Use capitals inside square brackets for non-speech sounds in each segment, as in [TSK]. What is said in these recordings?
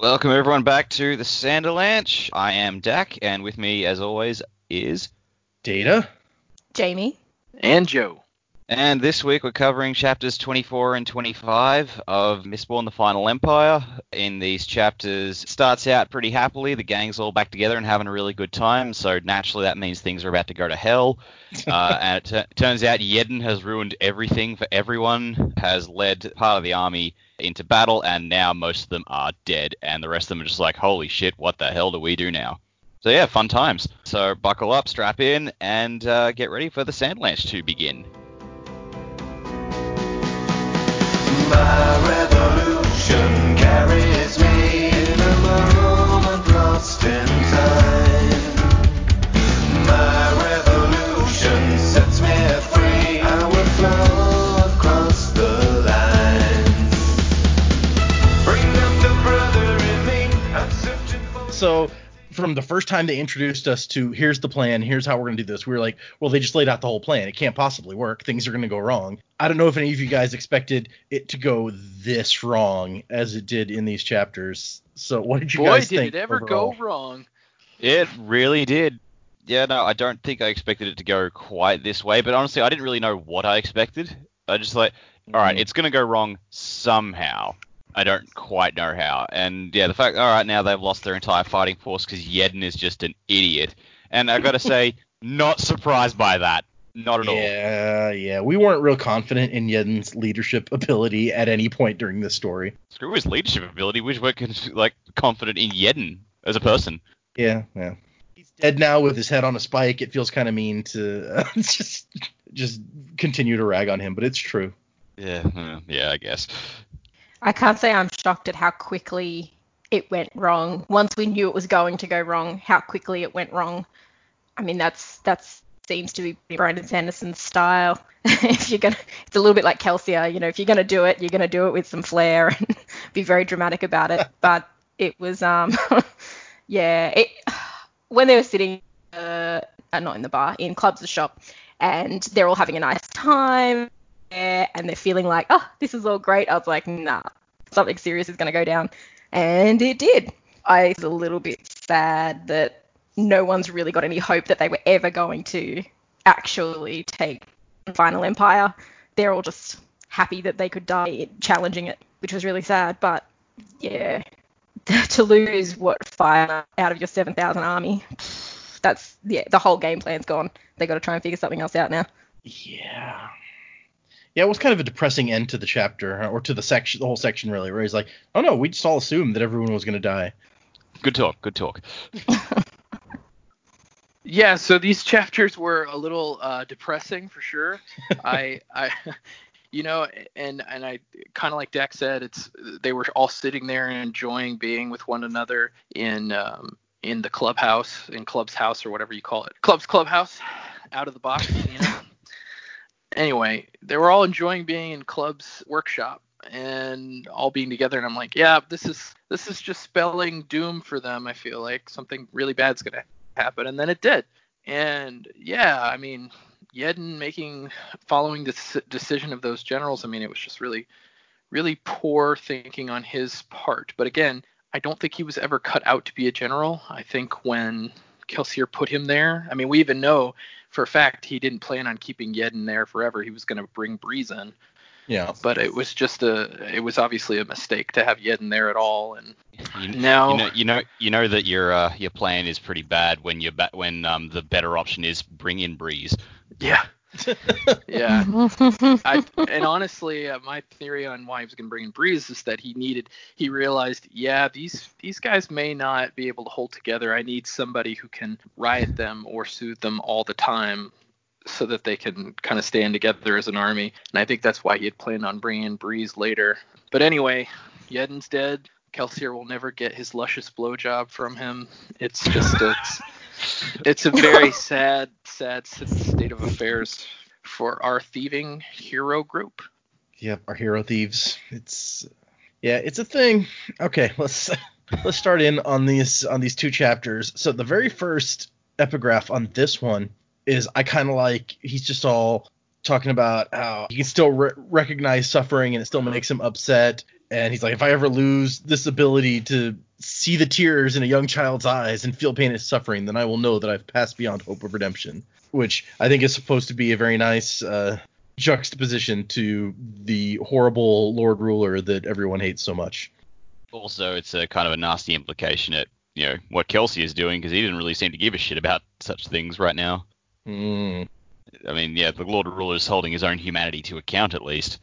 Welcome everyone back to the Sanderlanche. I am Dak, and with me, as always, is Data. Jamie. And Joe. And this week we're covering chapters 24 and 25 of Mistborn: The Final Empire. In these chapters, it starts out pretty happily. The gang's all back together and having a really good time. So naturally, that means things are about to go to hell. [LAUGHS] Uh, and it t- turns out Yeden has ruined everything for everyone. Has led part of the army into battle, and now most of them are dead, and the rest of them are just like, holy shit, what the hell do we do now? So yeah, fun times. So buckle up, strap in, and uh, get ready for the Sanderlanche to begin. So from the first time they introduced us to here's the plan, here's how we're gonna do this, we were like, well, they just laid out the whole plan. It can't possibly work. Things are gonna go wrong. I don't know if any of you guys expected it to go this wrong as it did in these chapters. So what did you Boy, guys did think? it ever overall? go wrong. It really did. Yeah, no, I don't think I expected it to go quite this way, but honestly, I didn't really know what I expected. I just like, all right, Mhm. it's gonna go wrong somehow. I don't quite know how. And yeah, the fact, all right, now they've lost their entire fighting force because Yeden is just an idiot. And I've gotta say, [LAUGHS] not surprised by that. Not at all. Yeah, yeah. We weren't real confident in Yeden's leadership ability at any point during this story. Screw his leadership ability. We were like confident in Yeden as a person. Yeah, yeah. He's dead now with his head on a spike. It feels kind of mean to uh, [LAUGHS] just just continue to rag on him, but it's true. Yeah, uh, yeah, I guess. I can't say I'm shocked at how quickly it went wrong. Once we knew it was going to go wrong, how quickly it went wrong. I mean, that's that's seems to be Brandon Sanderson's style. [LAUGHS] if you're gonna, it's a little bit like Kelsier. You know, if you're gonna do it, you're gonna do it with some flair [LAUGHS] and be very dramatic about it. [LAUGHS] But it was, um, yeah, it [SIGHS] when they were sitting, uh, uh, not in the bar, in clubs, the shop, and they're all having a nice time there and they're feeling like, oh, this is all great. I was like, nah, something serious is going to go down. And it did. I was a little bit sad that no one's really got any hope that they were ever going to actually take Final Empire. They're all just happy that they could die challenging it, which was really sad. But yeah, [LAUGHS] to lose what five out of your 7,000 army, that's yeah, the whole game plan's gone. They got to try and figure something else out now. Yeah. Yeah, it was kind of a depressing end to the chapter, or to the section, the whole section really, where he's like, "Oh no, we just all assumed that everyone was gonna die." Good talk. Good talk. [LAUGHS] Yeah, so these chapters were a little uh, depressing for sure. [LAUGHS] I, I, [LAUGHS] you know, and and I kind of like Dak said, it's they were all sitting there and enjoying being with one another in um, in the clubhouse, in club's house or whatever you call it, club's clubhouse, out of the box, you know. Anyway, they were all enjoying being in club's workshop and all being together and I'm like, yeah, this is this is just spelling doom for them. I feel like something really bad's gonna happen, and then it did. And yeah, I mean, Yeden making following this decision of those generals, I mean, it was just really, really poor thinking on his part. But again, I don't think he was ever cut out to be a general. I think when Kelsier put him there, I mean, we even know for a fact he didn't plan on keeping Yeden there forever. He was going to bring Breeze in Yeah. but it was just a it was obviously a mistake to have Yeden there at all and You, now you know, you know, you know that your uh, your plan is pretty bad when you ba- when um the better option is bring in Breeze. yeah [LAUGHS] yeah. I, and honestly uh, my theory on why he was going to bring in Breeze is that he needed he realized yeah these these guys may not be able to hold together. I need somebody who can riot them or soothe them all the time so that they can kind of stand together as an army. And I think that's why he had planned on bringing in Breeze later. But anyway Yeden's dead. Kelsier will never get his luscious blowjob from him. It's just it's it's a very sad, sad state of affairs for our thieving hero group. Yep, our hero thieves. It's yeah, it's a thing. Okay, [LAUGHS] let's let's start in on these on these two chapters. So the very first epigraph on this one is I kind of like he's just all talking about how he can still re- recognize suffering and it still makes him upset. And he's like, if I ever lose this ability to see the tears in a young child's eyes and feel pain and suffering, then I will know that I've passed beyond hope of redemption. Which I think is supposed to be a very nice uh, juxtaposition to the horrible Lord Ruler that everyone hates so much. Also, it's a kind of a nasty implication at you know what Kelsey is doing because he didn't really seem to give a shit about such things right now. Mm, I mean, yeah, the Lord Ruler is holding his own humanity to account at least.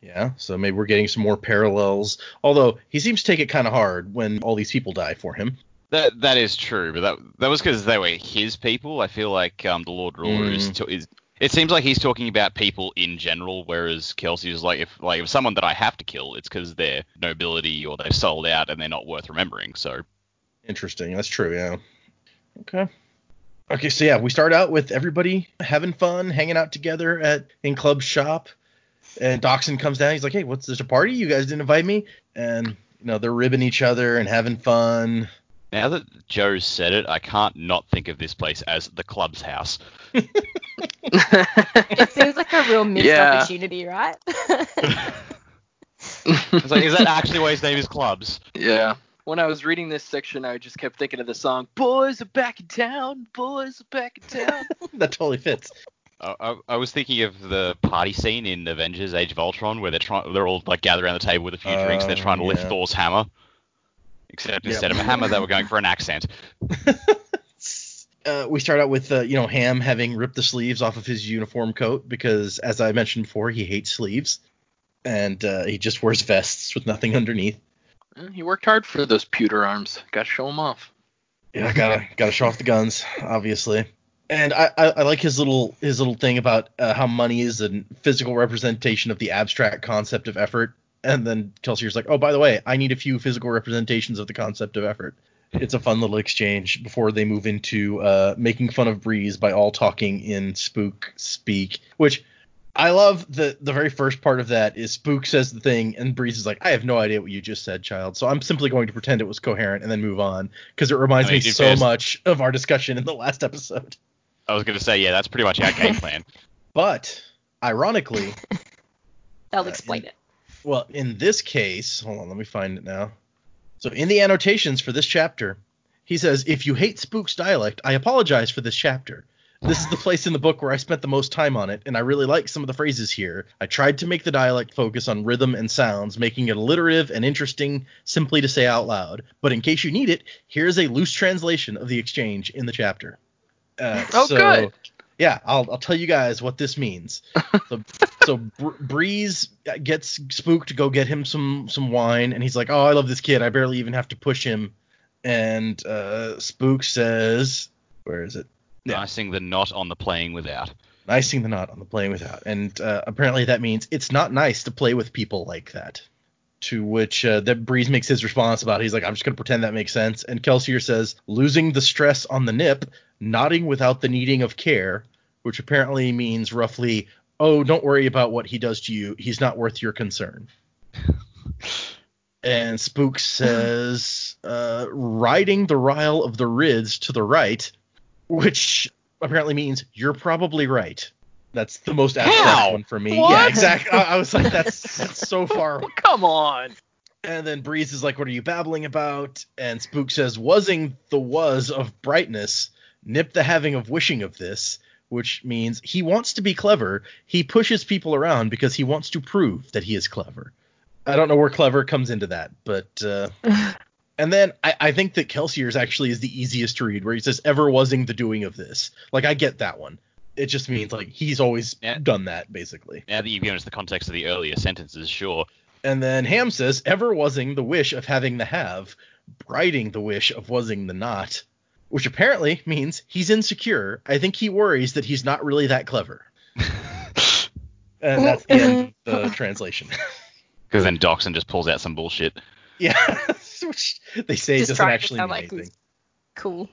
Yeah, so maybe we're getting some more parallels. Although he seems to take it kind of hard when all these people die for him. That that is true, but that that was because they were his people. I feel like um, the Lord Ruler is, Mm. to, is. It seems like he's talking about people in general, whereas Kelsey is like, if like if someone that I have to kill, it's because they're nobility or they've sold out and they're not worth remembering. So Interesting. That's true. Yeah. Okay. Okay. So yeah, we start out with everybody having fun, hanging out together at in club shop, and Dockson comes down. He's like, "Hey, what's this a party? You guys didn't invite me?" And you know they're ribbing each other and having fun. now that Joe's said it, I can't not think of this place as the club's house. [LAUGHS] It seems like a real missed Yeah. opportunity, right? [LAUGHS] It's like, is that actually why his name is Clubs? yeah. When I was reading this section, I just kept thinking of the song "Boys are back in town, boys are back in town." [LAUGHS] that totally fits. I, I, I was thinking of the party scene in Avengers: Age of Ultron, where they're trying, they're all like gathered around the table with a few drinks, and they're Oh, trying to lift. Thor's hammer. Except Yep. instead of a hammer, they were going for an accent. [LAUGHS] Uh, we start out with uh, you know Ham having ripped the sleeves off of his uniform coat because, as I mentioned before, he hates sleeves, and uh, he just wears vests with nothing underneath. He worked hard for those pewter arms. Got to show them off. Yeah, gotta gotta show off the guns, obviously. And I, I, I like his little his little thing about uh, how money is a physical representation of the abstract concept of effort. And then Kelsier's like, oh, by the way, I need a few physical representations of the concept of effort. It's a fun little exchange before they move into uh, making fun of Breeze by all talking in spook speak, which I love. the The very first part of that is Spook says the thing, and Breeze is like, I have no idea what you just said, child. So I'm simply going to pretend it was coherent and then move on because it reminds I mean, me so much of our discussion in the last episode. I was going to say, yeah, that's pretty much our game plan. [LAUGHS] But ironically, [LAUGHS] They'll Uh, explain in- it. well, in this case, hold on, let me find it now. So in the annotations for this chapter, he says, "If you hate Spook's dialect, I apologize for this chapter. This is the place in the book where I spent the most time on it, and I really like some of the phrases here. I tried to make the dialect focus on rhythm and sounds, making it alliterative and interesting simply to say out loud. But in case you need it, here's a loose translation of the exchange in the chapter. Uh, Oh, so, good. Yeah, I'll, I'll tell you guys what this means. So, [LAUGHS] so Br- Breeze gets spooked to go get him some some wine, and he's like, "Oh, I love this kid. I barely even have to push him." And uh, Spook says, "Where is it?" Yeah. Icing the knot on the playing without. icing the knot on the playing without. And uh, apparently that means it's not nice to play with people like that. To which uh, that Breeze makes his response about. He's like, I'm just gonna pretend that makes sense. And Kelsier says, losing the stress on the nip, nodding without the needing of care, which apparently means roughly, oh, don't worry about what he does to you. He's not worth your concern. [LAUGHS] And Spook says, uh, riding the Ryle of the Rids to the right, which apparently means you're probably right. That's the most abstract one for me. What? Yeah, exactly. I, I was like, that's that's so [LAUGHS] far. Come on. And then Breeze is like, "What are you babbling about?" And Spook says, "Wasing the was of brightness, nip the having of wishing of this." Which means he wants to be clever. He pushes people around because he wants to prove that he is clever. I don't know where clever comes into that, but uh, [LAUGHS] and then I, I think that Kelsier's actually is the easiest to read, where he says, "Ever wasing the doing of this." Like I get that one. It just means like he's always Yeah. done that basically. Now that you've given us the context of the earlier sentences, sure. And then Ham says, "Ever wasing the wish of having the have, brighting the wish of wasing the not," which apparently means he's insecure. I think he worries that he's not really that clever. [LAUGHS] And that's the end of the [LAUGHS] translation. Because then Dockson just pulls out some bullshit. yeah, [LAUGHS] which they say Just doesn't actually sound mean like anything. Cool.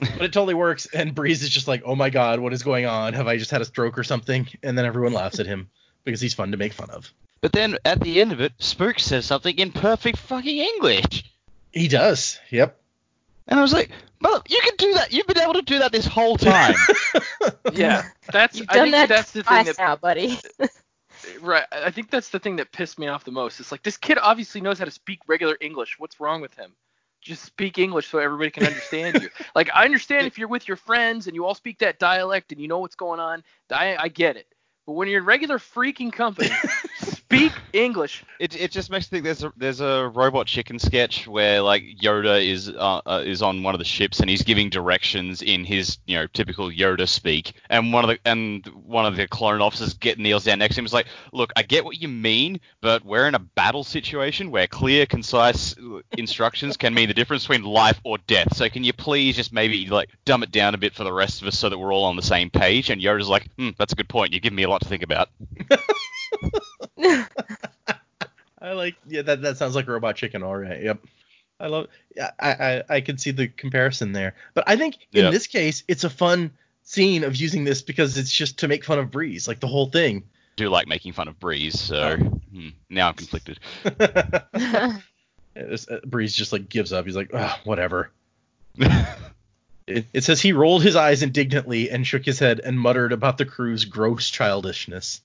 but it totally works. And Breeze is just like, "Oh my god, what is going on? Have I just had a stroke or something?" And then everyone laughs at him because he's fun to make fun of. But then at the end of it, Spook says something in perfect fucking English. He does. Yep. And I was like, well, you can do that. You've been able to do that this whole time. [LAUGHS] Yeah, that's. You've I done think that that's the thing that now, buddy. [LAUGHS] right. I think that's the thing that pissed me off the most. It's like this kid obviously knows how to speak regular English. What's wrong with him? just speak English so everybody can understand you. [LAUGHS] Like I understand if you're with your friends and you all speak that dialect and you know what's going on. I, I get it. But when you're in regular freaking company, speak English. It, it just makes me think there's a there's a robot chicken sketch where like Yoda is uh, uh, is on one of the ships and he's giving directions in his you know typical Yoda speak. And one of the and one of the clone officers get kneels down next to him. And is like look I get what you mean but we're in a battle situation where clear concise instructions can mean the difference between life or death. So can you please just maybe like dumb it down a bit for the rest of us so that we're all on the same page? And Yoda's like hmm, that's a good point. You give me a lot to think about [LAUGHS] I like yeah that that sounds like robot chicken. All right. Yep. I love. Yeah, I I I can see the comparison there. But I think in Yeah. this case it's a fun scene of using this because it's just to make fun of Breeze, like the whole thing. do like making fun of Breeze so hmm, now I'm conflicted [LAUGHS] [LAUGHS] It's- uh, Breeze just like gives up. He's like, "Ugh, whatever. [LAUGHS] It, it says he rolled his eyes indignantly and shook his head and muttered about the crew's gross childishness.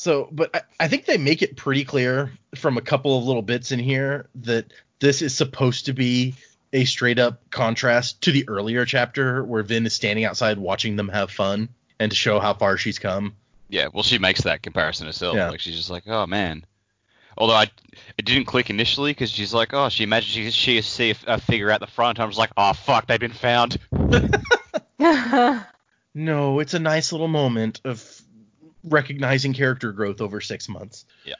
So, but I, I think they make it pretty clear from a couple of little bits in here that this is supposed to be a straight up contrast to the earlier chapter where Vin is standing outside watching them have fun and to show how far she's come. Yeah, well, she makes that comparison herself. Yeah. Like she's just like, oh man. Although I, it didn't click initially because she's like, oh, she imagines she she see a, a figure at the front. I was like, oh fuck, they've been found. [LAUGHS] [LAUGHS] No, it's a nice little moment of recognizing character growth over six months. Yeah.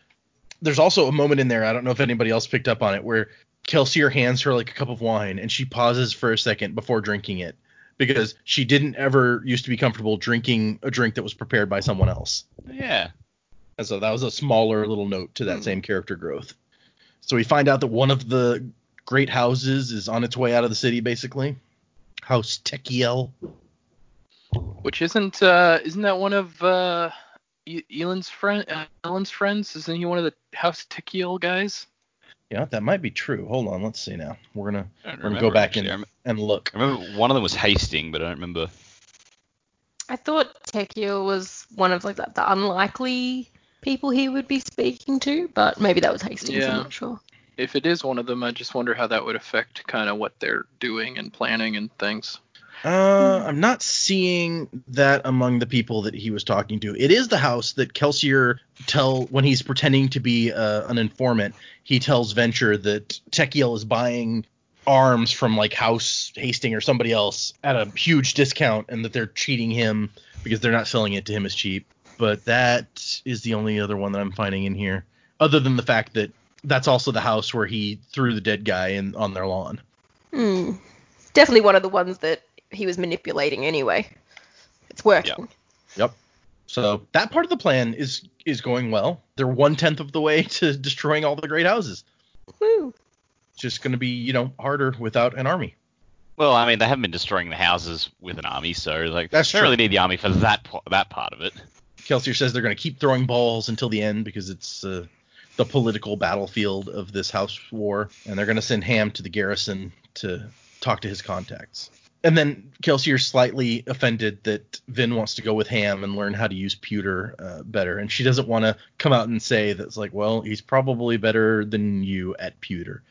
There's also a moment in there, I don't know if anybody else picked up on it, where Kelsier hands her like a cup of wine and she pauses for a second before drinking it because she didn't ever used to be comfortable drinking a drink that was prepared by someone else. Yeah. And so that was a smaller little note to that same character growth. So we find out that one of the great houses is on its way out of the city, basically. House Tekiel. Which isn't uh isn't that one of uh Elend's friend uh, Elend's friends? Isn't he one of the House Tekiel guys? Yeah, that might be true. Hold on, let's see now. We're gonna we're gonna remember, go back actually. I and, rem- and look. I remember one of them was Hasting, but I don't remember. I thought Tekiel was one of like the, the unlikely people he would be speaking to, but maybe that was Hastings. Yeah. I'm not sure. If it is one of them, I just wonder how that would affect kind of what they're doing and planning and things. Uh, I'm not seeing that among the people that he was talking to. It is the house that Kelsier tell when he's pretending to be uh, an informant. He tells Venture that Tekiel is buying arms from like House Hasting or somebody else at a huge discount, and that they're cheating him because they're not selling it to him as cheap. But that is the only other one that I'm finding in here, other than the fact that that's also the house where he threw the dead guy in on their lawn. Hmm. Definitely one of the ones that he was manipulating anyway. It's working. Yep. So that part of the plan is is going well. They're one tenth of the way [LAUGHS] to destroying all the great houses. Woo. It's just going to be you know harder without an army. Well, I mean, they haven't been destroying the houses with an army, so like, That's they don't really need the army for that po- that part of it. Kelsier says they're going to keep throwing balls until the end because it's uh, the political battlefield of this house war, and they're going to send Ham to the garrison to talk to his contacts. And then Kelsier's slightly offended that Vin wants to go with Ham and learn how to use pewter uh, better, and she doesn't want to come out and say that's like, well, he's probably better than you at pewter.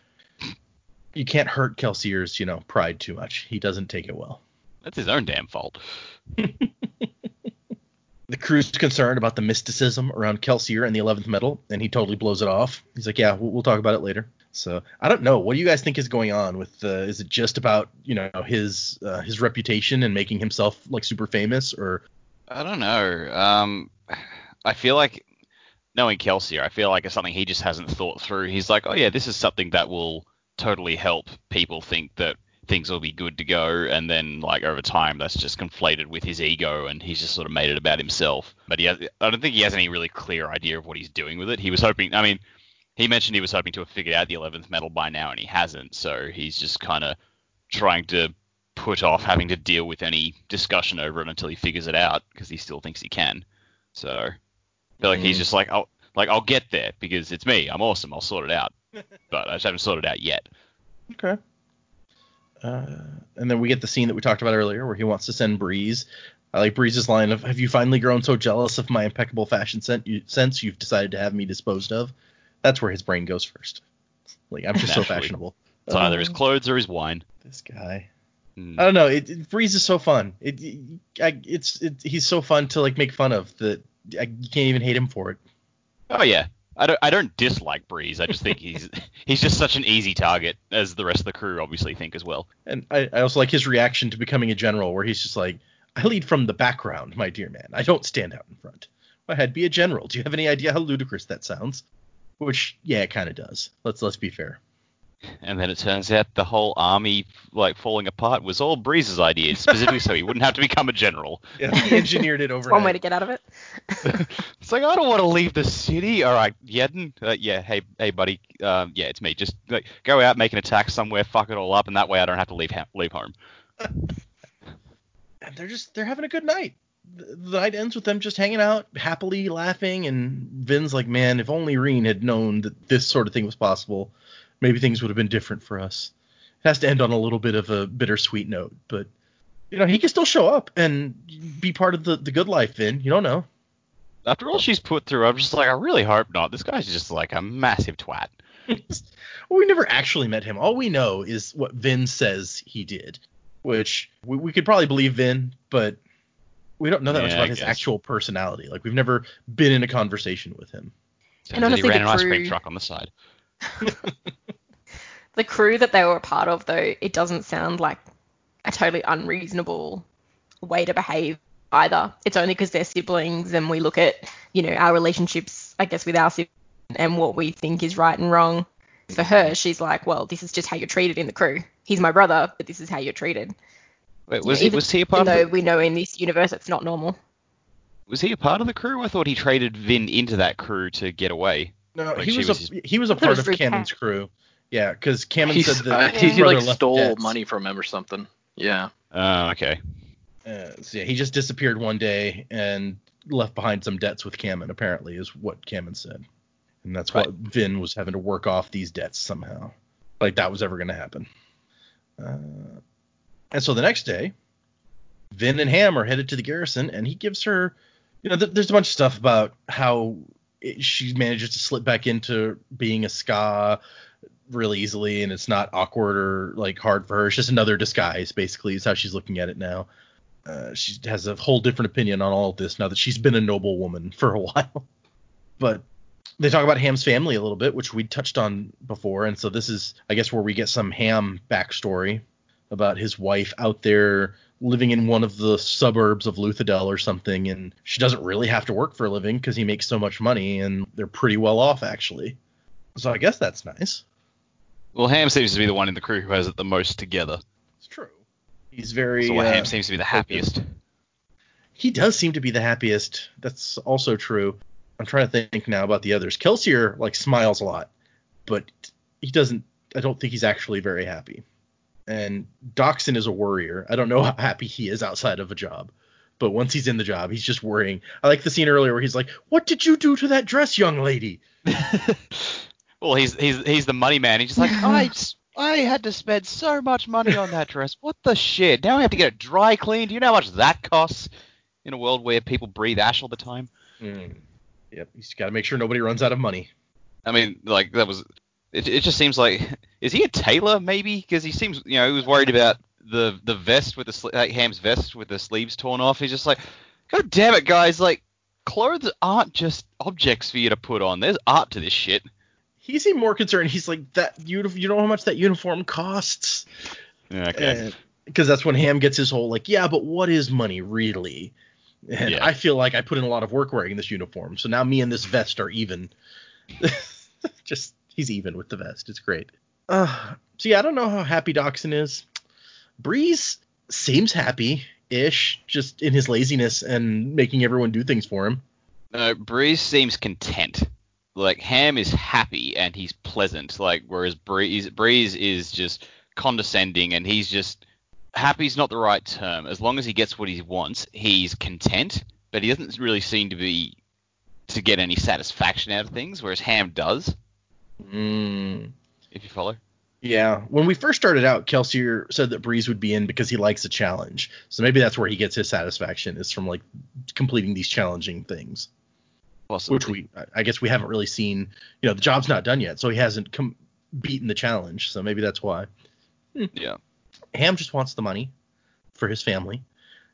You can't hurt Kelsier's, you know, pride too much. He doesn't take it well. That's his own damn fault. [LAUGHS] the crew's concerned about the mysticism around Kelsier and the 11th metal, and he totally blows it off. He's like, "Yeah, we'll, we'll talk about it later." So I don't know. What do you guys think is going on with? Uh, is it just about you know his uh, his reputation and making himself like super famous, or I don't know. Um, I feel like knowing Kelsey, I feel like it's something he just hasn't thought through. He's like, oh yeah, this is something that will totally help people think that things will be good to go, and then like over time, that's just conflated with his ego, and he's just sort of made it about himself. But he has, I don't think he has any really clear idea of what he's doing with it. He was hoping, I mean, he mentioned he was hoping to have figured out the 11th metal by now, and he hasn't. So he's just kind of trying to put off having to deal with any discussion over it until he figures it out because he still thinks he can. So I feel like he's Mm. just like, I'll like I'll get there because it's me. I'm awesome. I'll sort it out. [LAUGHS] but I just haven't sorted it out yet. okay? Uh, and then we get the scene that we talked about earlier, where he wants to send Breeze. I like Breeze's line of, "Have you finally grown so jealous of my impeccable fashion sen- sense you've decided to have me disposed of?" That's where his brain goes first. Like I'm just so fashionable. It's either his Oh. clothes or his wine. This guy. Hmm. I don't know. It, it Breeze is so fun. It, I, it's it, he's so fun to like make fun of that I, you can't even hate him for it. Oh yeah. I don't, I don't dislike Breeze. I just think he's [LAUGHS] he's just such an easy target, as the rest of the crew obviously think as well. And I, I also like his reaction to becoming a general, where he's just like, "I lead from the background, my dear man. I don't stand out in front. My head be a general. Do you have any idea how ludicrous that sounds?" Which, yeah, it kind of does. Let's let's be fair. And then it turns out the whole army like falling apart was all Breeze's idea, specifically so he wouldn't have to become a general. [LAUGHS] Yeah, he engineered it It's overnight. one way to get out of it. [LAUGHS] It's like I don't want to leave the city. All right, Yeden. Uh, yeah, hey, hey, buddy. Um, yeah, it's me. Just like, go out, make an attack somewhere, fuck it all up, and that way I don't have to leave ha- leave home. [LAUGHS] and they're just they're having a good night. The, night ends with them just hanging out, happily laughing, and Vin's like, "Man, if only Reen had known that this sort of thing was possible, maybe things would have been different for us." It has to end on a little bit of a bittersweet note, but you know he can still show up and be part of the the good life. Vin, you don't know. After all she's put through, I'm just like, I really hope not. This guy's just like a massive twat. well, [LAUGHS] we never actually met him. All we know is what Vin says he did, which we, we could probably believe Vin, but we don't know that much about I his guess. actual personality. Like we've never been in a conversation with him. Turns out honestly, he ran the an ice cream truck on the side. [LAUGHS] The crew that they were a part of, though, it doesn't sound like a totally unreasonable way to behave either. It's only because they're siblings and we look at, you know, our relationships, I guess, with our siblings and what we think is right and wrong. For her, she's like, well, this is just how you're treated in the crew. He's my brother, but this is how you're treated. Wait, was Yeah, he was he a Even part of though the, we know in this universe it's not normal. was he a part of the crew? I thought he traded Vin into that crew to get away. No, Like he was, was a he was a thought it part was of Drew Camon's crew. Yeah, because Camon He's, said that uh, his he, he brother like left stole debts. money from him or something. Yeah. Oh, okay. Uh, so yeah, he just disappeared one day and left behind some debts with Camon. Apparently, is what Camon said, and that's Right. what Vin was having to work off these debts somehow. Like that was ever going to happen. Uh, and so the next day, Vin and Ham are headed to the garrison, and he gives her, you know, th- there's a bunch of stuff about how it, she manages to slip back into being a skaa really easily, and it's not awkward or like hard for her. It's just another disguise, basically, is how she's looking at it now. Uh, she has a whole different opinion on all of this now that she's been a noble woman [LAUGHS] for a while. But they talk about Ham's family a little bit, which we touched on before, and so this is, I guess, where we get some Ham backstory about his wife out there living in one of the suburbs of Luthadel or something, and she doesn't really have to work for a living because he makes so much money, and they're pretty well off actually. So I guess that's nice. Well, Ham seems to be the one in the crew who has it the most together. It's true. He's very. So uh, Ham seems to be the happiest. he does seem to be the happiest. That's also true. I'm trying to think now about the others. Kelsier like smiles a lot, but he doesn't. I don't think he's actually very happy. And Dockson is a worrier. I don't know how happy he is outside of a job, but once he's in the job, he's just worrying. I like the scene earlier where he's like, "What did you do to that dress, young lady?" [LAUGHS] well, he's he's he's the money man. He's just like "I [LAUGHS] I had to spend so much money on that dress. What the shit? Now I have to get it dry cleaned. Do you know how much that costs? In a world where people breathe ash all the time. Mm, yep, he's got to make sure nobody runs out of money. I mean, like that was. It, it just seems like [LAUGHS] is he a tailor maybe? Because he seems you know he was worried about the the vest with the like Ham's vest with the sleeves torn off. He's just like, God damn it, guys! Like clothes aren't just objects for you to put on. There's art to this shit. He seemed more concerned. He's like, "That you you know how much that uniform costs." Okay. because that's when Ham gets his whole like, yeah, but what is money really? And Yeah. I feel like I put in a lot of work wearing this uniform, so now me and this vest are even. [LAUGHS] Just he's even with the vest. It's great. Uh, so yeah, I don't know how happy Dockson is. Breeze seems happy-ish, just in his laziness and making everyone do things for him. No, Breeze seems content. Like Ham is happy and he's pleasant. Like whereas Breeze Breeze is just condescending and he's just happy's not the right term. As long as he gets what he wants, he's content. But he doesn't really seem to be to get any satisfaction out of things, whereas Ham does. Mm. If you follow. Yeah, when we first started out, Kelsier said that Breeze would be in because he likes a challenge. So maybe that's where he gets his satisfaction is from like completing these challenging things. Possibly. which we I- guess we haven't really seen. You know, the job's not done yet, so he hasn't com- beaten the challenge, so maybe that's why. Yeah. Ham just wants the money for his family.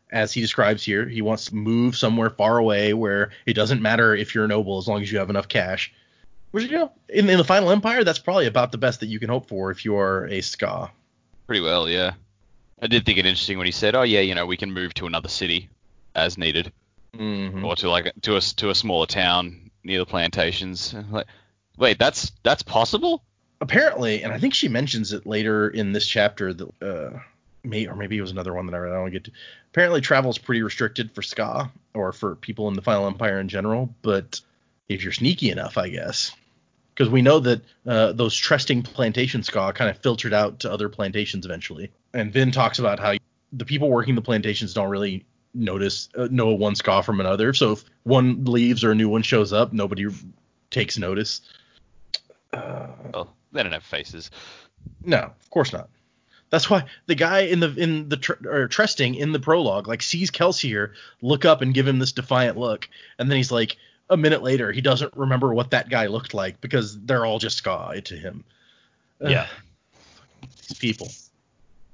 As he describes here, he wants to move somewhere far away where it doesn't matter if you're a noble as long as you have enough cash. Which, you know, in, in the Final Empire, that's probably about the best that you can hope for if you are a skaa. Pretty well, yeah. I did think it interesting when he said, "Oh yeah, you know, we can move to another city as needed, Mm-hmm. or to like to a to a smaller town near the plantations." Like, wait, that's that's possible? Apparently, and I think she mentions it later in this chapter that, uh, may, or maybe it was another one that I read. I don't get to. Apparently, travel is pretty restricted for skaa or for people in the Final Empire in general, but if you're sneaky enough, I guess. Because we know that uh, those trusting plantation skaa kind of filtered out to other plantations eventually. And Vin talks about how the people working the plantations don't really notice uh, know one skaa from another. So if one leaves or a new one shows up, nobody takes notice. Uh, Well, they don't have faces. no, of course not. That's why the guy in the in the tr- or trusting in the prologue like sees Kelsier look up and give him this defiant look, and then he's like a minute later he doesn't remember what that guy looked like because they're all just skaa to him. Yeah. these people.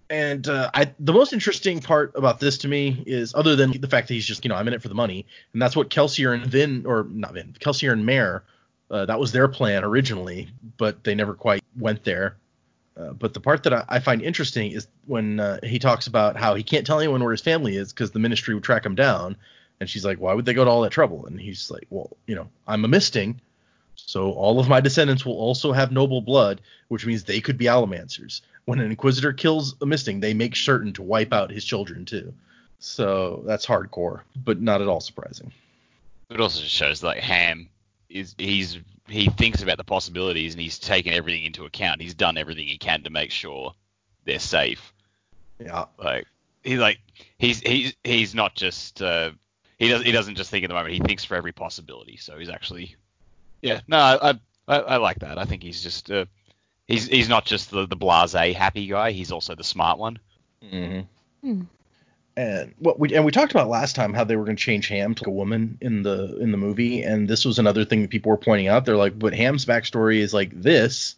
And uh, I the most interesting part about this to me is other than the fact that he's just you know I'm in it for the money, and that's what Kelsier and Vin or not Vin Kelsier and Mare uh, that was their plan originally, but they never quite went there. Uh, but the part that I, I find interesting is when uh, he talks about how he can't tell anyone where his family is because the ministry would track him down. And she's like, why would they go to all that trouble? And he's like, well, you know, I'm a misting, so all of my descendants will also have noble blood, which means they could be allomancers. When an inquisitor kills a misting, they make certain to wipe out his children too. So that's hardcore, but not at all surprising. It also just shows like Ham is he's he thinks about the possibilities and he's taken everything into account. He's done everything he can to make sure they're safe. Yeah, Like he's like he's he's he's not just uh, he does he doesn't just think at the moment. He thinks for every possibility. So he's actually yeah no I I, I, I like that. I think he's just uh, he's he's not just the the blasé happy guy. He's also the smart one. Mm-hmm. Hmm. And what we and we talked about last time how they were going to change Ham to a woman in the in the movie, and this was another thing that people were pointing out. They're like, but Ham's backstory is like this.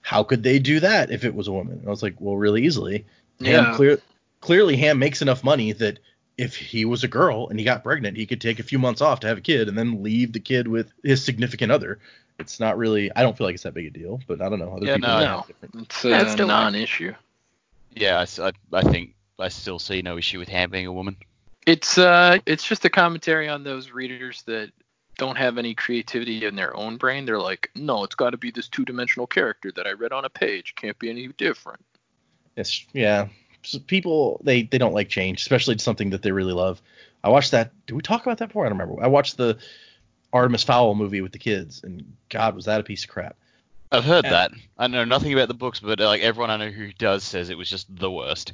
How could they do that if it was a woman? And I was like, well, really easily. Ham Yeah. clear, clearly Ham makes enough money that if he was a girl and he got pregnant, he could take a few months off to have a kid and then leave the kid with his significant other. It's not really. I don't feel like it's that big a deal, but I don't know. Other Yeah, people no, no. It's a still non-issue. Yeah, I, I think I still see no issue with Ham being a woman. It's uh, it's just a commentary on those readers that don't have any creativity in their own brain. They're like, no, it's got to be this two-dimensional character that I read on a page. Can't be any different. It's yeah. So people they they don't like change, especially something that they really love. I watched that. Did we talk about that before? I don't remember. I watched the Artemis Fowl movie with the kids, and God, was that a piece of crap. I've heard Yeah. that. I know nothing about the books, but uh, like everyone I know who does says it was just the worst.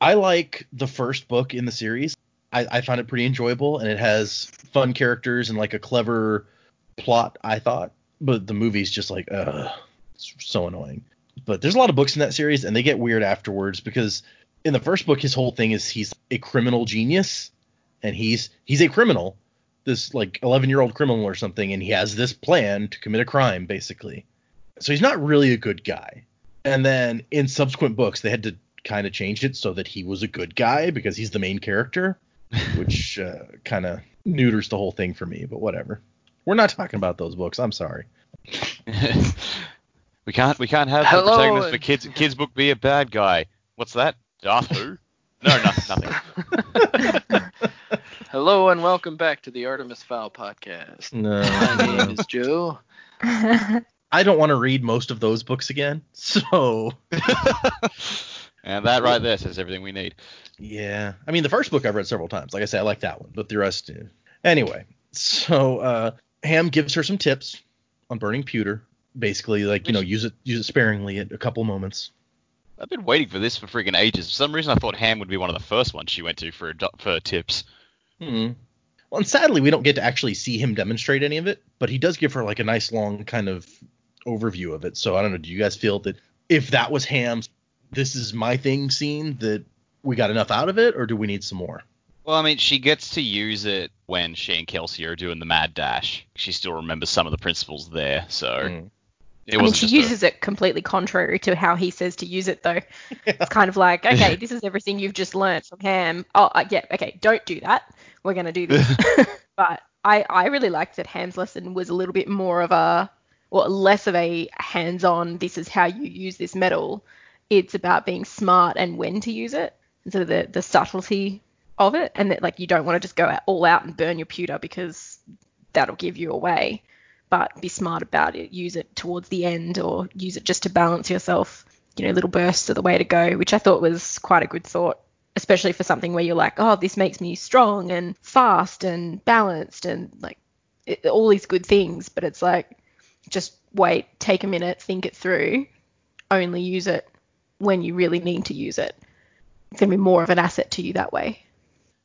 I like the first book in the series. I, I found it pretty enjoyable, and it has fun characters and like a clever plot. I thought, but the movie's just like, ugh, it's so annoying. But there's a lot of books in that series, and they get weird afterwards because in the first book, his whole thing is he's a criminal genius, and he's he's a criminal, this like 11 year old criminal or something, and he has this plan to commit a crime basically. So he's not really a good guy. And then in subsequent books, they had to kind of change it so that he was a good guy because he's the main character, [LAUGHS] which uh, kind of neuters the whole thing for me. But whatever. We're not talking about those books. I'm sorry. [LAUGHS] we can't we can't have the Hello, protagonist for kids kids book be a bad guy. What's that? Darth who? No, no, [LAUGHS] nothing. [LAUGHS] Hello and welcome back to the Artemis Fowl podcast. No, My name is Joe. [LAUGHS] I don't want to read most of those books again. So and that right there says everything we need. yeah, I mean the first book I've read several times. Like I said, I like that one, but the rest. Anyway, so uh, Ham gives her some tips on burning pewter. Basically, like you know, use it use it sparingly at a couple moments. I've been waiting for this for freaking ages. For some reason, I thought Ham would be one of the first ones she went to for for tips. Hmm. Well, and sadly, we don't get to actually see him demonstrate any of it, but he does give her like a nice long kind of overview of it. So I don't know. Do you guys feel that if that was Ham's, this is my thing scene, that we got enough out of it, or do we need some more? Well, I mean, she gets to use it when she and Kelsey are doing the mad dash. She still remembers some of the principles there, so Mm. It I mean, she just a- uses it completely contrary to how he says to use it, though. [LAUGHS] It's kind of like, okay, this is everything you've just learned from Ham. Oh, uh, yeah, okay, don't do that. We're going to do this. [LAUGHS] [LAUGHS] but I, I really liked that Ham's lesson was a little bit more of a, or less of a hands on, this is how you use this metal. It's about being smart and when to use it, instead of the, the subtlety of it. And that, like, you don't want to just go out, all out and burn your pewter because that'll give you away but be smart about it. Use it towards the end or use it just to balance yourself. You know, little bursts are the way to go, which I thought was quite a good thought, especially for something where you're like, oh, this makes me strong and fast and balanced and like it, all these good things. But it's like, just wait, take a minute, think it through, only use it when you really need to use it. It's going to be more of an asset to you that way.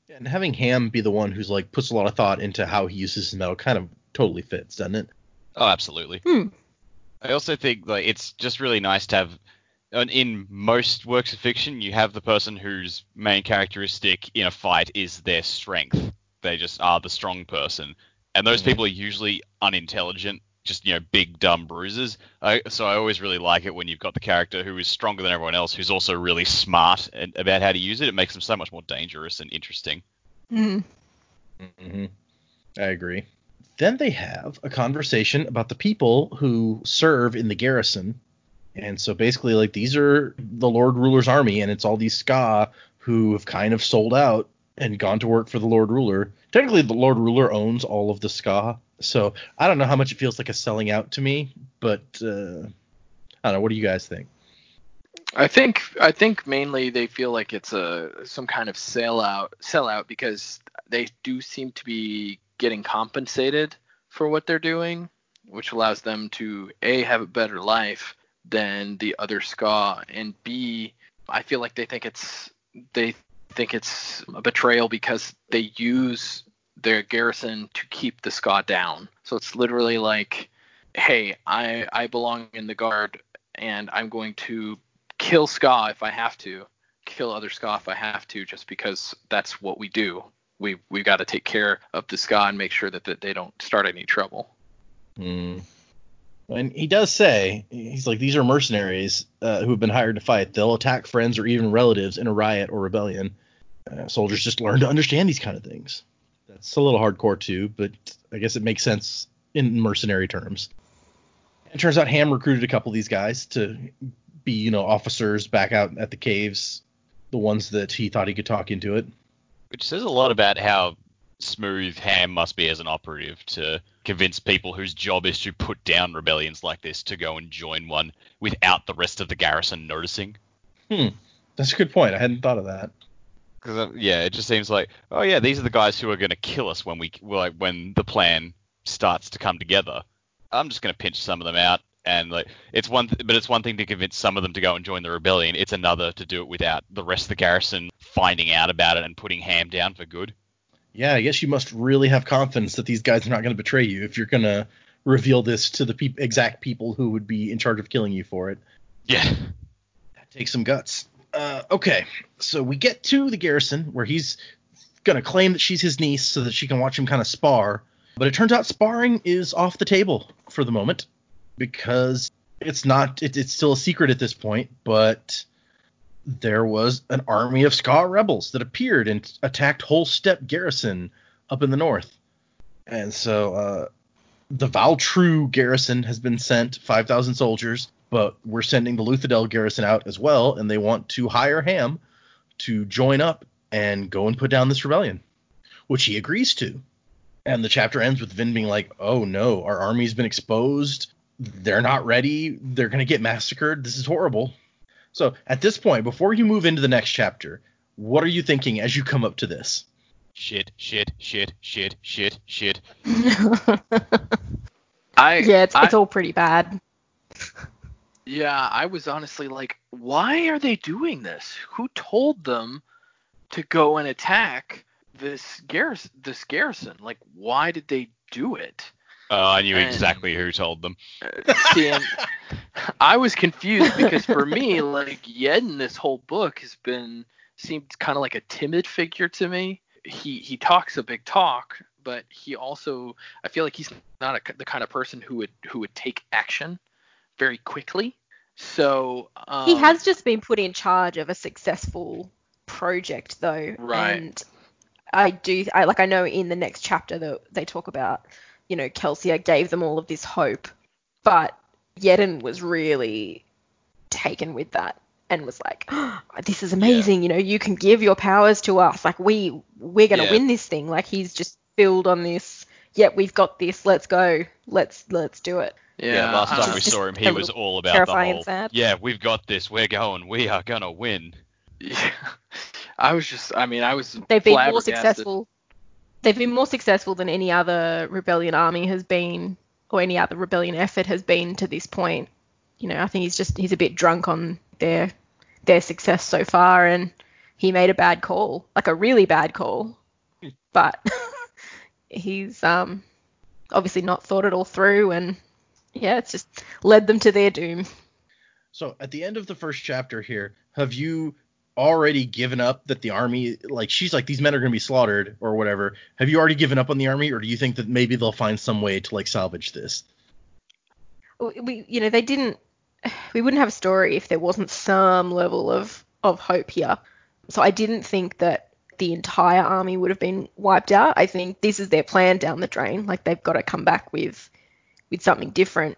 And having Ham be the one who's like puts a lot of thought into how he uses his metal kind of totally fits, doesn't it? Oh, absolutely. Hmm. I also think like it's just really nice to have. In most works of fiction, you have the person whose main characteristic in a fight is their strength. They just are the strong person, and those Mhm. people are usually unintelligent, just you know, big dumb bruisers. I, so I always really like it when you've got the character who is stronger than everyone else, who's also really smart and, about how to use it. It makes them so much more dangerous and interesting. Mm. hmm I agree. Then they have a conversation about the people who serve in the garrison. And so basically, like, these are the Lord Ruler's army, and it's all these skaa who have kind of sold out and gone to work for the Lord Ruler. Technically, the Lord Ruler owns all of the skaa. So I don't know how much it feels like a selling out to me, but uh, I don't know. What do you guys think? I think I think mainly they feel like it's a some kind of sellout sellout because they do seem to be getting compensated for what they're doing, which allows them to a have a better life than the other skaa, and b I feel like they think it's they think it's a betrayal because they use their garrison to keep the skaa down. So it's literally like, hey, I I belong in the guard and I'm going to kill skaa if I have to, kill other skaa if I have to, just because that's what we do. We we got to take care of the skaa and make sure that, that they don't start any trouble. Hmm. And he does say, he's like, these are mercenaries uh, who have been hired to fight. They'll attack friends or even relatives in a riot or rebellion. Uh, soldiers just learn to understand these kind of things. That's a little hardcore too, but I guess it makes sense in mercenary terms. It turns out Ham recruited a couple of these guys to be, you know, officers back out at the caves, the ones that he thought he could talk into it. Which says a lot about how smooth Ham must be as an operative to convince people whose job is to put down rebellions like this to go and join one without the rest of the garrison noticing. Hmm. That's a good point. I hadn't thought of that. Because yeah, it just seems like oh yeah, these are the guys who are going to kill us when we like when the plan starts to come together. I'm just going to pinch some of them out and like it's one th- but it's one thing to convince some of them to go and join the rebellion. It's another to do it without the rest of the garrison finding out about it and putting Ham down for good. Yeah, I guess you must really have confidence that these guys are not going to betray you if you're going to reveal this to the peop exact people who would be in charge of killing you for it. Yeah. That takes some guts. Uh, okay, so we get to the garrison where he's going to claim that she's his niece so that she can watch him kind of spar. But it turns out sparring is off the table for the moment because it's not, it, it's still a secret at this point, but there was an army of skaa rebels that appeared and attacked Holstep Garrison up in the north. And so uh, the Valtrue garrison has been sent, 5,000 soldiers, but we're sending the Luthadel garrison out as well, and they want to hire Ham to join up and go and put down this rebellion, which he agrees to. And the chapter ends with Vin being like, oh no, our army's been exposed. They're not ready. They're going to get massacred. This is horrible. So at this point, before you move into the next chapter, what are you thinking as you come up to this? Shit, shit, shit, shit, shit, shit. [LAUGHS] I yeah, it's, I, it's all pretty bad. yeah, I was honestly like, why are they doing this? Who told them to go and attack this garrison? This garrison, like, why did they do it? Oh, I knew And- exactly who told them. Uh, and [LAUGHS] I was confused because for me, like Yeden, this whole book has been seemed kind of like a timid figure to me. He he talks a big talk, but he also I feel like he's not a, the kind of person who would who would take action very quickly. So um, he has just been put in charge of a successful project though Right. and i do i like i know in the next chapter that they talk about you know kelsier gave them all of this hope but Yeden was really taken with that and was like oh, this is amazing you know you can give your powers to us like we we're going to Yeah. win this thing like he's just filled on this yep we've got this let's go let's let's do it Yeah, last time we saw him, he was all about the whole. sad. Yeah, we've got this. We're going. We are gonna win. Yeah. [LAUGHS] I was just, I mean, I was. they've been more successful. They've been more successful than any other rebellion army has been, or any other rebellion effort has been to this point. You know, I think he's just he's a bit drunk on their their success so far, and he made a bad call, like a really bad call. But [LAUGHS] he's um obviously not thought it all through, and yeah, it's just led them to their doom. So at the end of the first chapter here, have you already given up that the army like she's like these men are going to be slaughtered or whatever. Have you already given up on the army or do you think that maybe they'll find some way to like salvage this? We you know they didn't we wouldn't have a story if there wasn't some level of of hope here. So i didn't think that the entire army would have been wiped out. I think this is their plan down the drain. Like they've got to come back with with something different.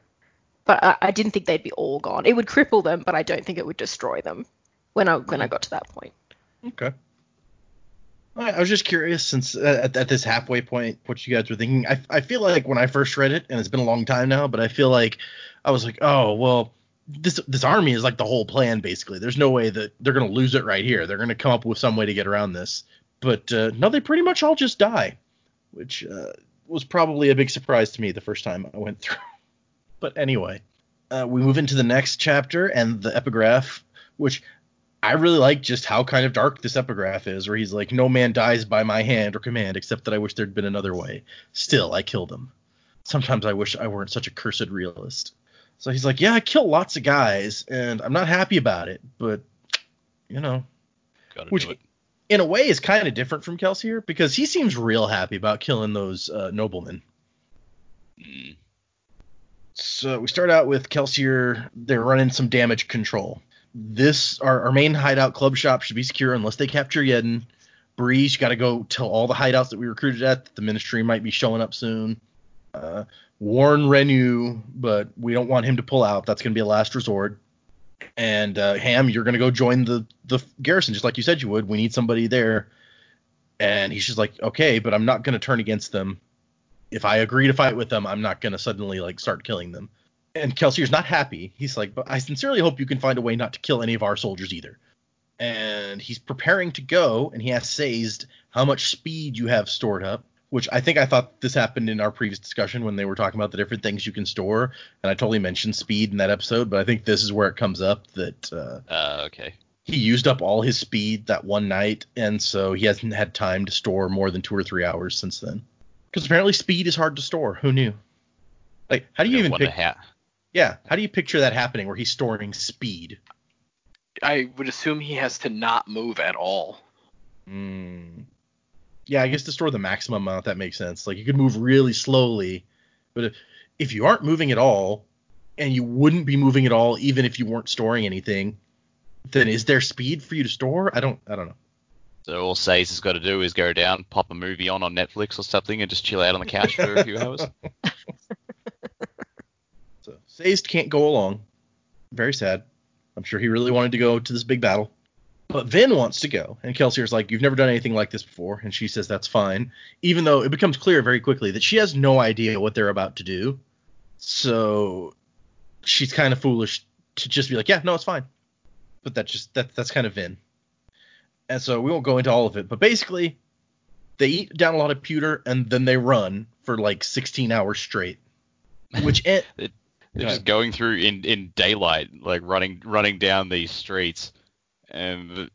But I, I didn't think they'd be all gone. It would cripple them but i don't think it would destroy them when i when i got to that point okay I I was just curious since uh, at, at this halfway point what you guys were thinking. I, I feel like when I first read it, and it's been a long time now, but I feel like I was like, oh well, this this army is like the whole plan basically. There's no way that they're gonna lose it right here. They're gonna come up with some way to get around this. But uh, no, they pretty much all just die, which uh, was probably a big surprise to me the first time I went through. [LAUGHS] But anyway, uh, we move into the next chapter and the epigraph, which I really like just how kind of dark this epigraph is, where he's like, "No man dies by my hand or command, except that I wish there'd been another way. Still, I killed him. Sometimes I wish I weren't such a cursed realist." So he's like, "Yeah, I kill lots of guys, and I'm not happy about it, but you know, Gotta Which- do it. in a way, is kind of different from Kelsier because he seems real happy about killing those uh, noblemen." Mm. So we start out with Kelsier. They're running some damage control. This our, our main hideout club shop should be secure unless they capture Yeden. Breeze, you got to go tell all the hideouts that we recruited at that the ministry might be showing up soon. Uh, warn Renoux, but we don't want him to pull out. That's going to be a last resort. And uh, Ham, you're going to go join the the garrison just like you said you would. We need somebody there. And he's just like, okay, but I'm not going to turn against them if I agree to fight with them, I'm not gonna suddenly like start killing them. And Kelsier's not happy. He's like, but I sincerely hope you can find a way not to kill any of our soldiers either. And he's preparing to go, and he asks Sazed how much speed you have stored up, which I think I thought this happened in our previous discussion when they were talking about the different things you can store, and I totally mentioned speed in that episode, but I think this is where it comes up that uh, Uh, okay. he used up all his speed that one night, and so he hasn't had time to store more than two or three hours since then. Because apparently speed is hard to store. Who knew? Like, how do you even pick? how. Yeah, how do you picture that happening where he's storing speed? I would assume he has to not move at all. Mm. Yeah, I guess to store the maximum amount that makes sense. Like you could move really slowly, but if, if you aren't moving at all, and you wouldn't be moving at all even if you weren't storing anything, then is there speed for you to store? I don't. I don't know. So all Sazed has got to do is go down, pop a movie on on Netflix or something, and just chill out on the couch for a few hours. [LAUGHS] Sazed can't go along. Very sad. I'm sure he really wanted to go to this big battle. But Vin wants to go, and Kelsier's like, You've never done anything like this before, and she says that's fine. Even though it becomes clear very quickly that she has no idea what they're about to do. So she's kind of foolish to just be like, Yeah, no, it's fine. But that just that that's kind of Vin. And so we won't go into all of it, but basically they eat down a lot of pewter and then they run for like 16 hours straight. Which [LAUGHS] en- They're Go just going through in, in daylight, like running running down these streets, and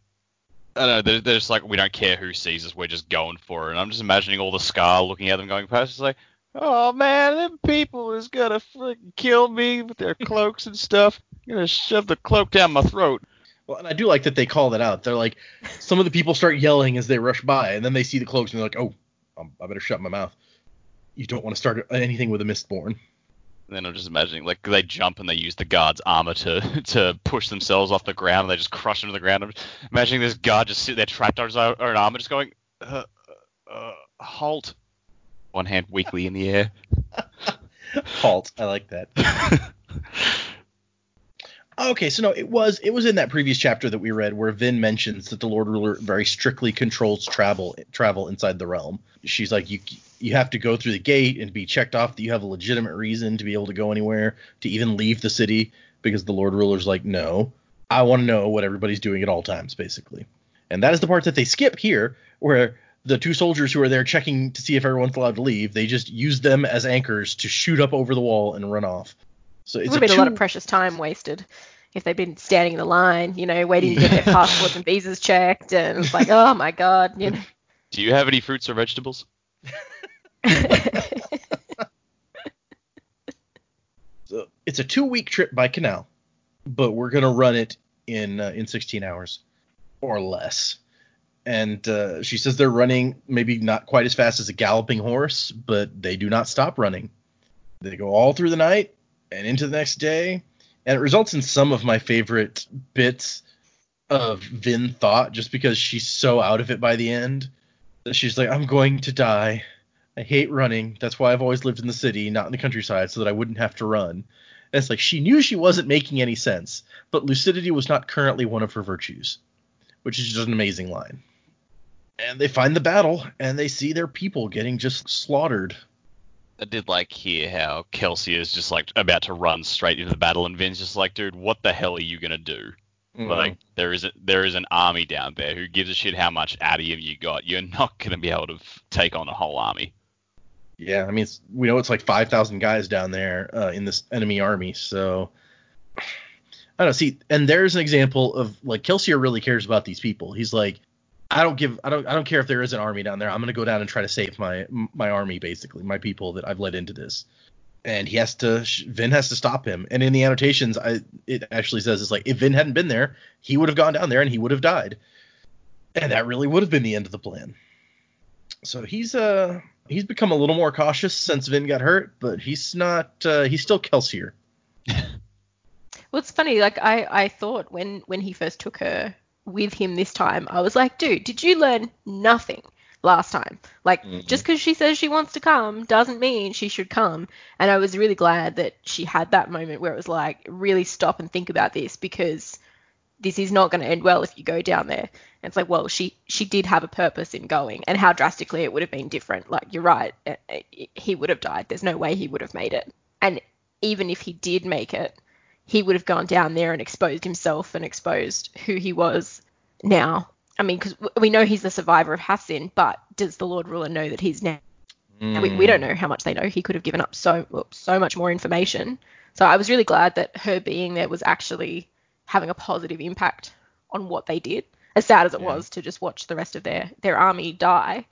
I don't know. They're, they're just like, we don't care who sees us, we're just going for it. And I'm just imagining all the skaa looking at them going past, it's like, oh man, them people is gonna freaking kill me with their cloaks and stuff. I'm gonna shove the cloak down my throat. Well, and I do like that they call that out. They're like, some of the people start yelling as they rush by, and then they see the cloaks and they're like, oh, I better shut my mouth. You don't want to start anything with a Mistborn. Then I'm just imagining like they jump and they use the guard's armor to [LAUGHS] to push themselves off the ground and they just crush into the ground. I'm imagining this guard just sit there trapped on his own own armor, just going, uh, uh, halt. One hand weakly in the air. [LAUGHS] Halt. I like that. [LAUGHS] Okay, so no, it was it was in that previous chapter that we read where Vin mentions that the Lord Ruler very strictly controls travel travel inside the realm. She's like you you have to go through the gate and be checked off that you have a legitimate reason to be able to go anywhere, to even leave the city because the Lord Ruler's like, "No, I want to know what everybody's doing at all times basically." And that is the part that they skip here where the two soldiers who are there checking to see if everyone's allowed to leave, they just use them as anchors to shoot up over the wall and run off. So It it's would have been a lot of precious time wasted if they'd been standing in the line, you know, waiting to get their [LAUGHS] passports and visas checked, and it's like, oh my god, you know. Do you have any fruits or vegetables? [LAUGHS] So it's a two week trip by canal, but we're gonna run it in uh, in 16 hours or less. And uh, she says they're running maybe not quite as fast as a galloping horse, but they do not stop running. They go all through the night and into the next day, and it results in some of my favorite bits of Vin thought, just because she's so out of it by the end. that She's like, "I'm going to die. I hate running. That's why I've always lived in the city, not in the countryside, so that I wouldn't have to run." And it's like she knew she wasn't making any sense, but lucidity was not currently one of her virtues, which is just an amazing line. And they find the battle, and they see their people getting just slaughtered. I did like hear how Kelsey is just like about to run straight into the battle, and Vin's just like, dude, what the hell are you gonna do? Like there is a, there is an army down there who gives a shit how much atium you got. You're not gonna be able to f- take on a whole army. Yeah, I mean, it's, we know it's like 5,000 guys down there uh, in this enemy army, so I don't know. See, and there's an example of like Kelsier really cares about these people. He's like, I don't give, I don't, I don't care if there is an army down there. I'm gonna go down and try to save my my army, basically, my people that I've led into this. And he has to, Vin has to stop him. And in the annotations, I it actually says it's like if Vin hadn't been there, he would have gone down there and he would have died. And that really would have been the end of the plan. So he's uh he's become a little more cautious since Vin got hurt, but he's not uh, he's still Kelsier. [LAUGHS] Well, it's funny. Like I, I thought when when he first took her with him this time, I was like, dude, did you learn nothing last time? Like Mhm. just because she says she wants to come doesn't mean she should come. And I was really glad that she had that moment where it was like, really stop and think about this because this is not going to end well if you go down there. And it's like, well, she she did have a purpose in going, and how drastically it would have been different. Like you're right, he would have died. There's no way he would have made it. And even if he did make it, he would have gone down there and exposed himself and exposed who he was now. I mean, because we know he's the survivor of Hathsin, but does the Lord Ruler know that he's now? Mm. We, we don't know how much they know. He could have given up so so much more information. So I was really glad that her being there was actually having a positive impact on what they did. As sad as it Yeah. was to just watch the rest of their their army die,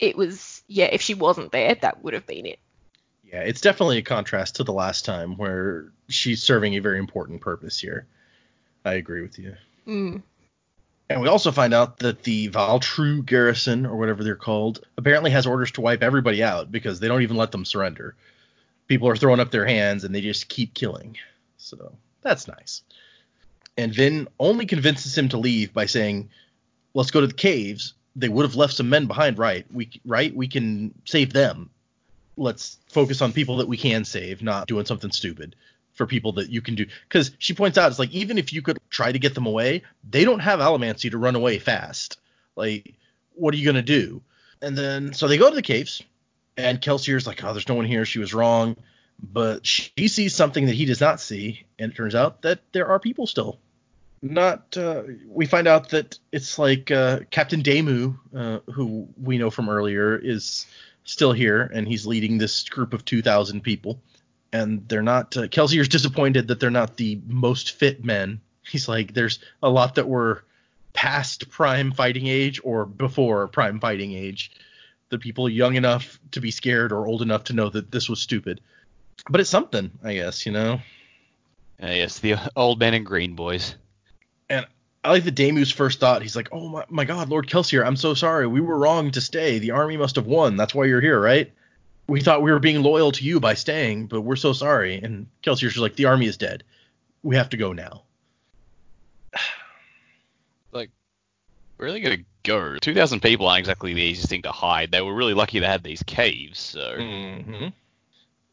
it was yeah. If she wasn't there, that would have been it. Yeah, it's definitely a contrast to the last time where she's serving a very important purpose here. I agree with you. Mm. And we also find out that the Valtru garrison, or whatever they're called, apparently has orders to wipe everybody out because they don't even let them surrender. People are throwing up their hands and they just keep killing. So that's nice. And Vin only convinces him to leave by saying, "Let's go to the caves. They would have left some men behind, right? We right? We can save them. Let's focus on people that we can save, not doing something stupid." For people that you can do, because she points out, it's like even if you could try to get them away, they don't have Allomancy to run away fast. Like, what are you gonna do? And then so they go to the caves, and Kelsier's like, oh, there's no one here. She was wrong, but she sees something that he does not see, and it turns out that there are people still. Not. Uh, we find out that it's like uh, Captain Demoux, uh, who we know from earlier, is still here, and he's leading this group of 2,000 people. And they're not. Uh, Kelsier's disappointed that they're not the most fit men. He's like, there's a lot that were past prime fighting age or before prime fighting age. The people young enough to be scared or old enough to know that this was stupid. But it's something, I guess, you know. Uh, yes, the old men and green boys. I like the Demoux's first thought. He's like, "Oh my, my God, Lord Kelsier, I'm so sorry. We were wrong to stay. The army must have won. That's why you're here, right?" we thought we were being loyal to you by staying, but we're so sorry. And Kelsier's just like, the army is dead. We have to go now. [SIGHS] like, where are they gonna go? Two thousand people aren't exactly the easiest thing to hide. They were really lucky they had these caves. So Mm-hmm.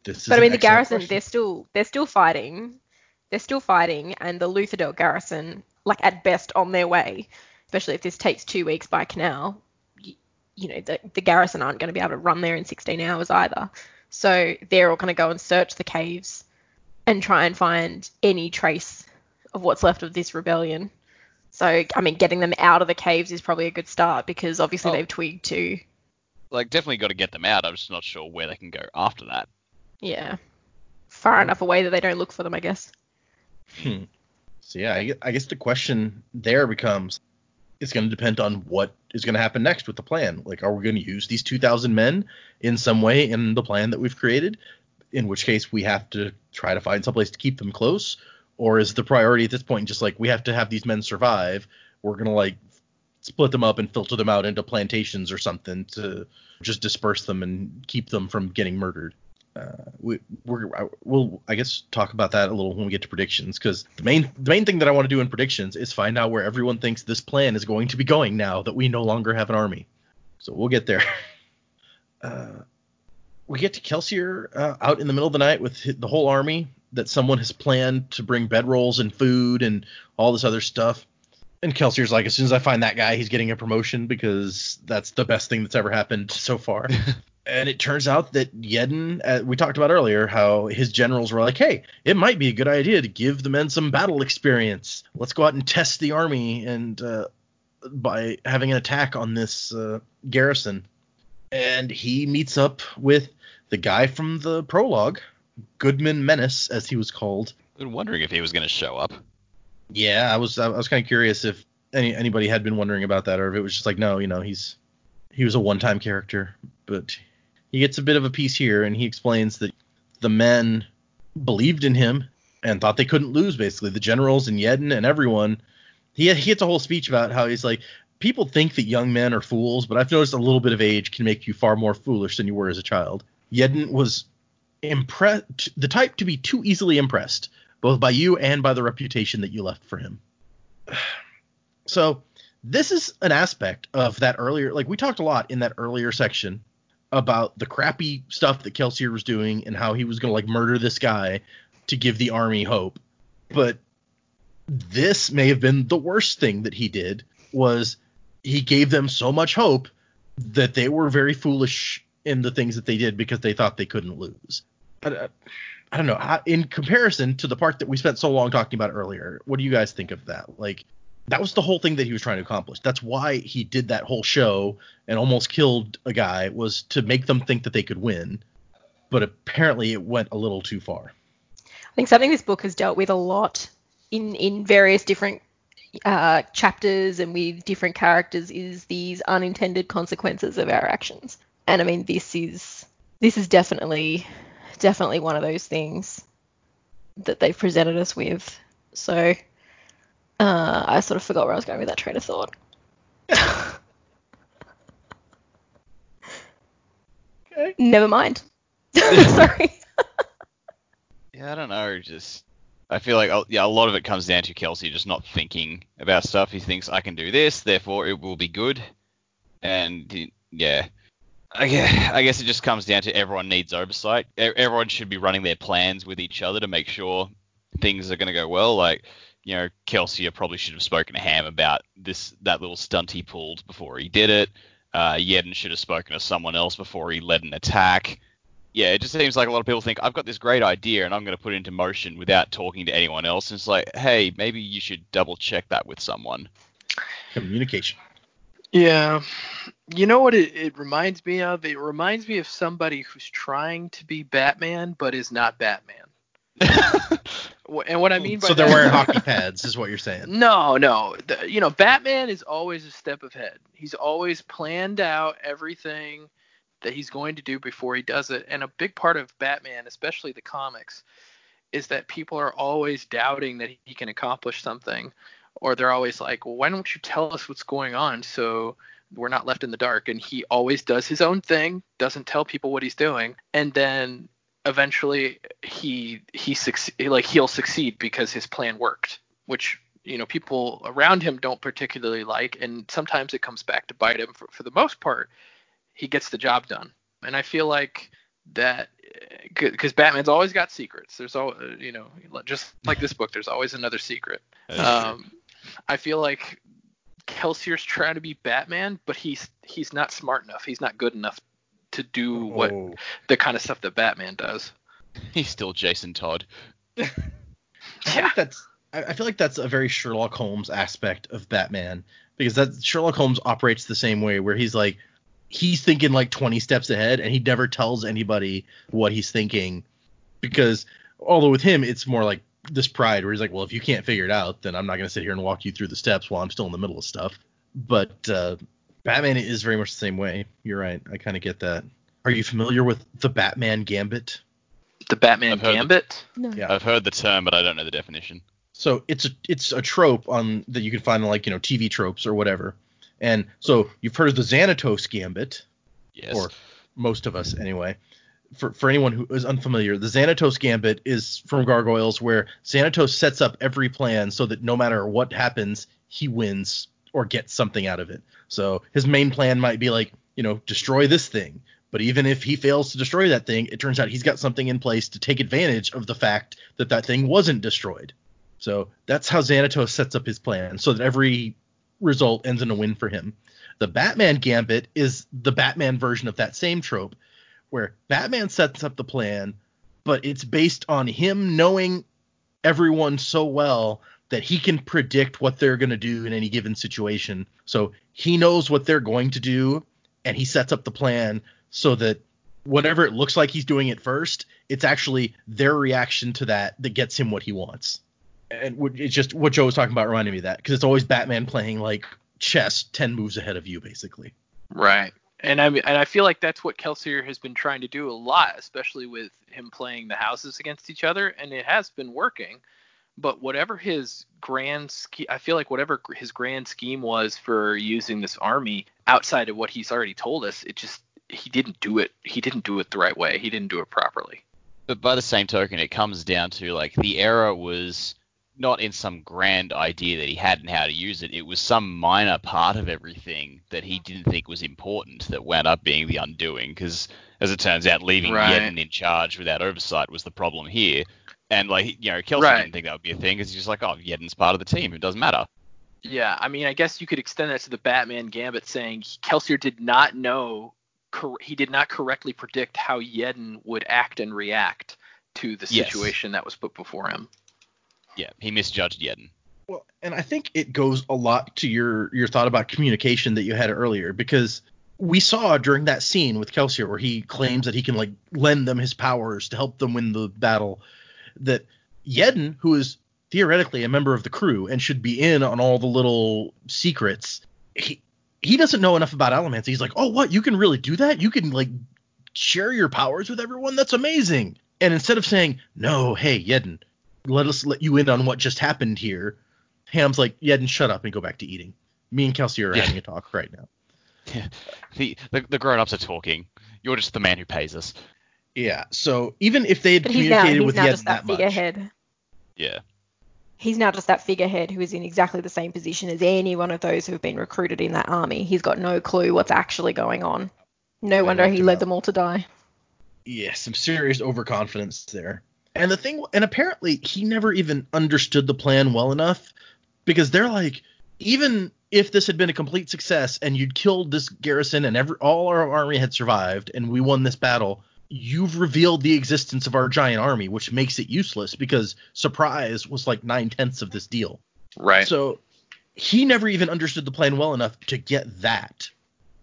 This is But I mean, the garrison—they're still they're still fighting. They're still fighting, and the Luthadel garrison, like at best, on their way. Especially if this takes two weeks by canal, you, you know, the, the garrison aren't going to be able to run there in 16 hours either. So they're all going to go and search the caves and try and find any trace of what's left of this rebellion. So, I mean, getting them out of the caves is probably a good start because obviously Oh. they've twigged to, like, definitely got to get them out. I'm just not sure where they can go after that. yeah, far enough away that they don't look for them, I guess. Hmm. So yeah, I I guess the question there becomes, it's going to depend on what is going to happen next with the plan. Like, are we going to use these 2,000 men in some way in the plan that we've created? In which case, we have to try to find someplace to keep them close, or is the priority at this point just like we have to have these men survive? We're going to like split them up and filter them out into plantations or something to just disperse them and keep them from getting murdered uh, we we're, we'll I guess talk about that a little when we get to predictions because the main the main thing that I want to do in predictions is find out where everyone thinks this plan is going to be going now that we no longer have an army. So we'll get there. [LAUGHS] Uh, we get to Kelsier uh, out in the middle of the night with the whole army that someone has planned to bring bedrolls and food and all this other stuff. And Kelsier's like, as soon as I find that guy, he's getting a promotion because that's the best thing that's ever happened so far. [LAUGHS] and it turns out that Yeden, uh, we talked about earlier, how his generals were like, hey, it might be a good idea to give the men some battle experience. Let's go out and test the army and uh, by having an attack on this uh, garrison. And he meets up with the guy from the prologue, Goodman Mennis, as he was called. Been wondering if he was gonna show up. Yeah, I was I was kind of curious if any anybody had been wondering about that, or if it was just like, no, you know, he's he was a one-time character, but he gets a bit of a piece here, and he explains that the men believed in him and thought they couldn't lose. Basically, the generals and Yeden and everyone. He he gets a whole speech about how he's like, people think that young men are fools, but I've noticed a little bit of age can make you far more foolish than you were as a child. Yeden was impressed, the type to be too easily impressed, both by you and by the reputation that you left for him. [SIGHS] So, this is an aspect of that earlier, like we talked a lot in that earlier section about the crappy stuff that Kelsier was doing and how he was going to like murder this guy to give the army hope. But this may have been the worst thing that he did was he gave them so much hope that they were very foolish in the things that they did because they thought they couldn't lose. I, uh, I don't know. In comparison to the part that we spent so long talking about earlier, what do you guys think of that? Like, that was the whole thing that he was trying to accomplish. That's why he did that whole show and almost killed a guy was to make them think that they could win. But apparently, it went a little too far. I think something this book has dealt with a lot in in various different uh, chapters and with different characters is these unintended consequences of our actions. And I mean, this is this is definitely definitely one of those things that they've presented us with. So uh, I sort of forgot where I was going with that train of thought. [LAUGHS] Okay. Never mind. [LAUGHS] [LAUGHS] Sorry. Yeah, I don't know. Just I feel like uh, yeah, a lot of it comes down to Kelsey just not thinking about stuff. He thinks I can do this, therefore it will be good, and he- yeah. I guess, I guess it just comes down to everyone needs oversight. E- Everyone should be running their plans with each other to make sure things are going to go well. Like, you know, Kelsey probably should have spoken to Ham about this that little stunt he pulled before he did it. Uh, Yeden should have spoken to someone else before he led an attack yeah, it just seems like a lot of people think I've got this great idea and I'm going to put it into motion without talking to anyone else. And it's like, hey, maybe you should double check that with someone. Communication. Yeah. You know what it, it reminds me of? It reminds me of somebody who's trying to be Batman but is not Batman. [LAUGHS] And what I mean by so they're that- wearing [LAUGHS] hockey pads, is what you're saying. No, no. The, you know, Batman is always a step ahead. He's always planned out everything that he's going to do before he does it. And a big part of Batman, especially the comics, is that people are always doubting that he can accomplish something. Or they're always like, well, why don't you tell us what's going on so we're not left in the dark and he always does his own thing doesn't tell people what he's doing and then eventually he he succeed like he'll succeed because his plan worked which you know people around him don't particularly like and sometimes it comes back to bite him for, for the most part. He gets the job done. And i feel like that because batman's always got secrets. There's all you know just like this book there's always another secret. Um, I feel like Kelsier's trying to be Batman, but he's he's not smart enough. He's not good enough to do what Oh. the kind of stuff that Batman does. He's still Jason Todd. [LAUGHS] I feel that's I I feel like that's a very Sherlock Holmes aspect of Batman because that Sherlock Holmes operates the same way where he's like he's thinking like 20 steps ahead and he never tells anybody what he's thinking because although with him it's more like this pride where he's like well if you can't figure it out then I'm not going to sit here and walk you through the steps while I'm still in the middle of stuff but uh Batman is very much the same way you're right I kind of get that are you familiar with the Batman Gambit The Batman I've heard the- Gambit. No. Yeah. I've heard the term, but I don't know the definition. So it's a it's a trope on that you can find on like you know TV tropes or whatever. And so you've heard of the Xanatos Gambit, Yes. or most of us anyway. For for anyone who is unfamiliar, the Xanatos Gambit is from Gargoyles, where Xanatos sets up every plan so that no matter what happens, he wins or get something out of it. So his main plan might be like you know destroy this thing. But even if he fails to destroy that thing, it turns out he's got something in place to take advantage of the fact that that thing wasn't destroyed. So that's how Xanatos sets up his plan, so that every result ends in a win for him. The Batman Gambit is the Batman version of that same trope, where Batman sets up the plan, but it's based on him knowing everyone so well that he can predict what they're going to do in any given situation. So he knows what they're going to do, and he sets up the plan so that whatever it looks like he's doing at first, it's actually their reaction to that that gets him what he wants. And it's just what Joe was talking about reminded me of that because it's always Batman playing like chess 10 moves ahead of you, basically. Right. And I mean, and I feel like that's what Kelsier has been trying to do a lot, especially with him playing the houses against each other, and it has been working. But whatever his grand scheme, I feel like whatever his grand scheme was for using this army outside of what he's already told us, it just he didn't do it. He didn't do it the right way. He didn't do it properly. But by the same token, it comes down to like the error was not in some grand idea that he had and how to use it. It was some minor part of everything that he didn't think was important that wound up being the undoing. Because as it turns out, leaving Right. In charge without oversight was the problem here. And like you know, Kelsey Right. didn't think that would be a thing because he's just like, oh, Yeden's part of the team. It doesn't matter. Yeah, I mean, I guess you could extend that to the Batman Gambit, saying Kelsier did not know, cor- he did not correctly predict how Yeden would act and react to the Yes. situation that was put before him. Yeah, he misjudged Yeden. Well, and I think it goes a lot to your your thought about communication that you had earlier because we saw during that scene with Kelsier where he claims that he can like lend them his powers to help them win the battle that Yeden, who is theoretically a member of the crew and should be in on all the little secrets, he he doesn't know enough about elements. He's like, "Oh, what? You can really do that? You can like share your powers with everyone? That's amazing." And instead of saying, "No, hey, Yeden, let us let you in on what just happened here," Ham's like, "Yeden, shut up and go back to eating." Me and Kelsey are Yeah. having a talk right now. [LAUGHS] The the, the grown ups are talking. You're just the man who pays us. Yeah. So even if they had But he's now communicated he's with now Yeden just that that much, figurehead. Yeah. He's now just that figurehead who is in exactly the same position as any one of those who have been recruited in that army. He's got no clue what's actually going on. No wonder he led up. them all to die. yeah, some serious overconfidence there. And the thing, and apparently he never even understood the plan well enough because they're like, even if this had been a complete success and you'd killed this garrison and every all our army had survived and we won this battle, you've revealed the existence of our giant army, which makes it useless because surprise was like nine tenths of this deal. Right. So he never even understood the plan well enough to get that.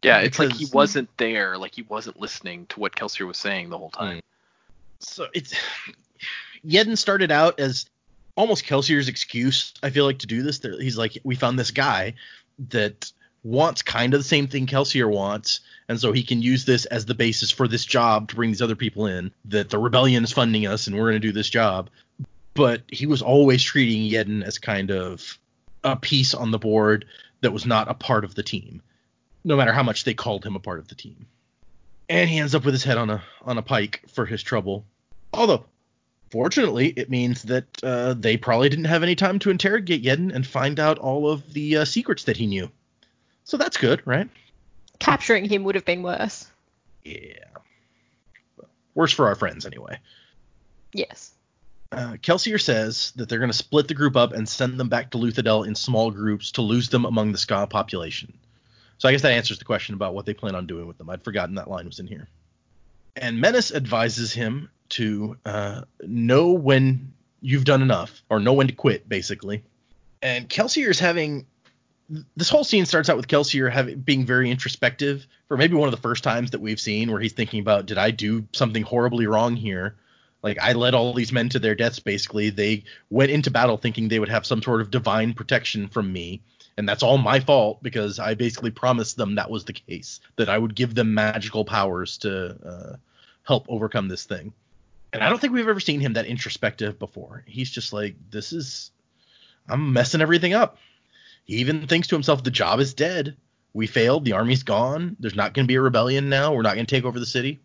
yeah, it's like he wasn't there, like he wasn't listening to what Kelsier was saying the whole time. Mm. so it's Yeden started out as almost Kelsier's excuse. I feel like to do this. He's like, we found this guy that wants kind of the same thing Kelsier wants, and so he can use this as the basis for this job to bring these other people in. That the rebellion is funding us, and we're going to do this job. But he was always treating Yeden as kind of a piece on the board that was not a part of the team. no matter how much they called him a part of the team. And he ends up with his head on a on a pike for his trouble. Although, fortunately, it means that uh, they probably didn't have any time to interrogate Yeden and find out all of the uh, secrets that he knew. So that's good, right? Capturing him would have been worse. Yeah. Worse for our friends, anyway. Yes. Uh, Kelsier says that they're going to split the group up and send them back to Luthadel in small groups to lose them among the skaa population. So I guess that answers the question about what they plan on doing with them. I'd forgotten that line was in here. And Mennis advises him to uh, know when you've done enough, or know when to quit, basically. And Kelsier is having this whole scene starts out with Kelsier having being very introspective for maybe one of the first times that we've seen where he's thinking about did I do something horribly wrong here? Like I led all these men to their deaths basically. They went into battle thinking they would have some sort of divine protection from me, and that's all my fault because I basically promised them that was the case, that I would give them magical powers to uh, help overcome this thing. And I don't think we've ever seen him that introspective before. He's just like this is I'm messing everything up. He even thinks to himself, the job is dead. We failed. The army's gone. There's not going to be a rebellion now. We're not going to take over the city.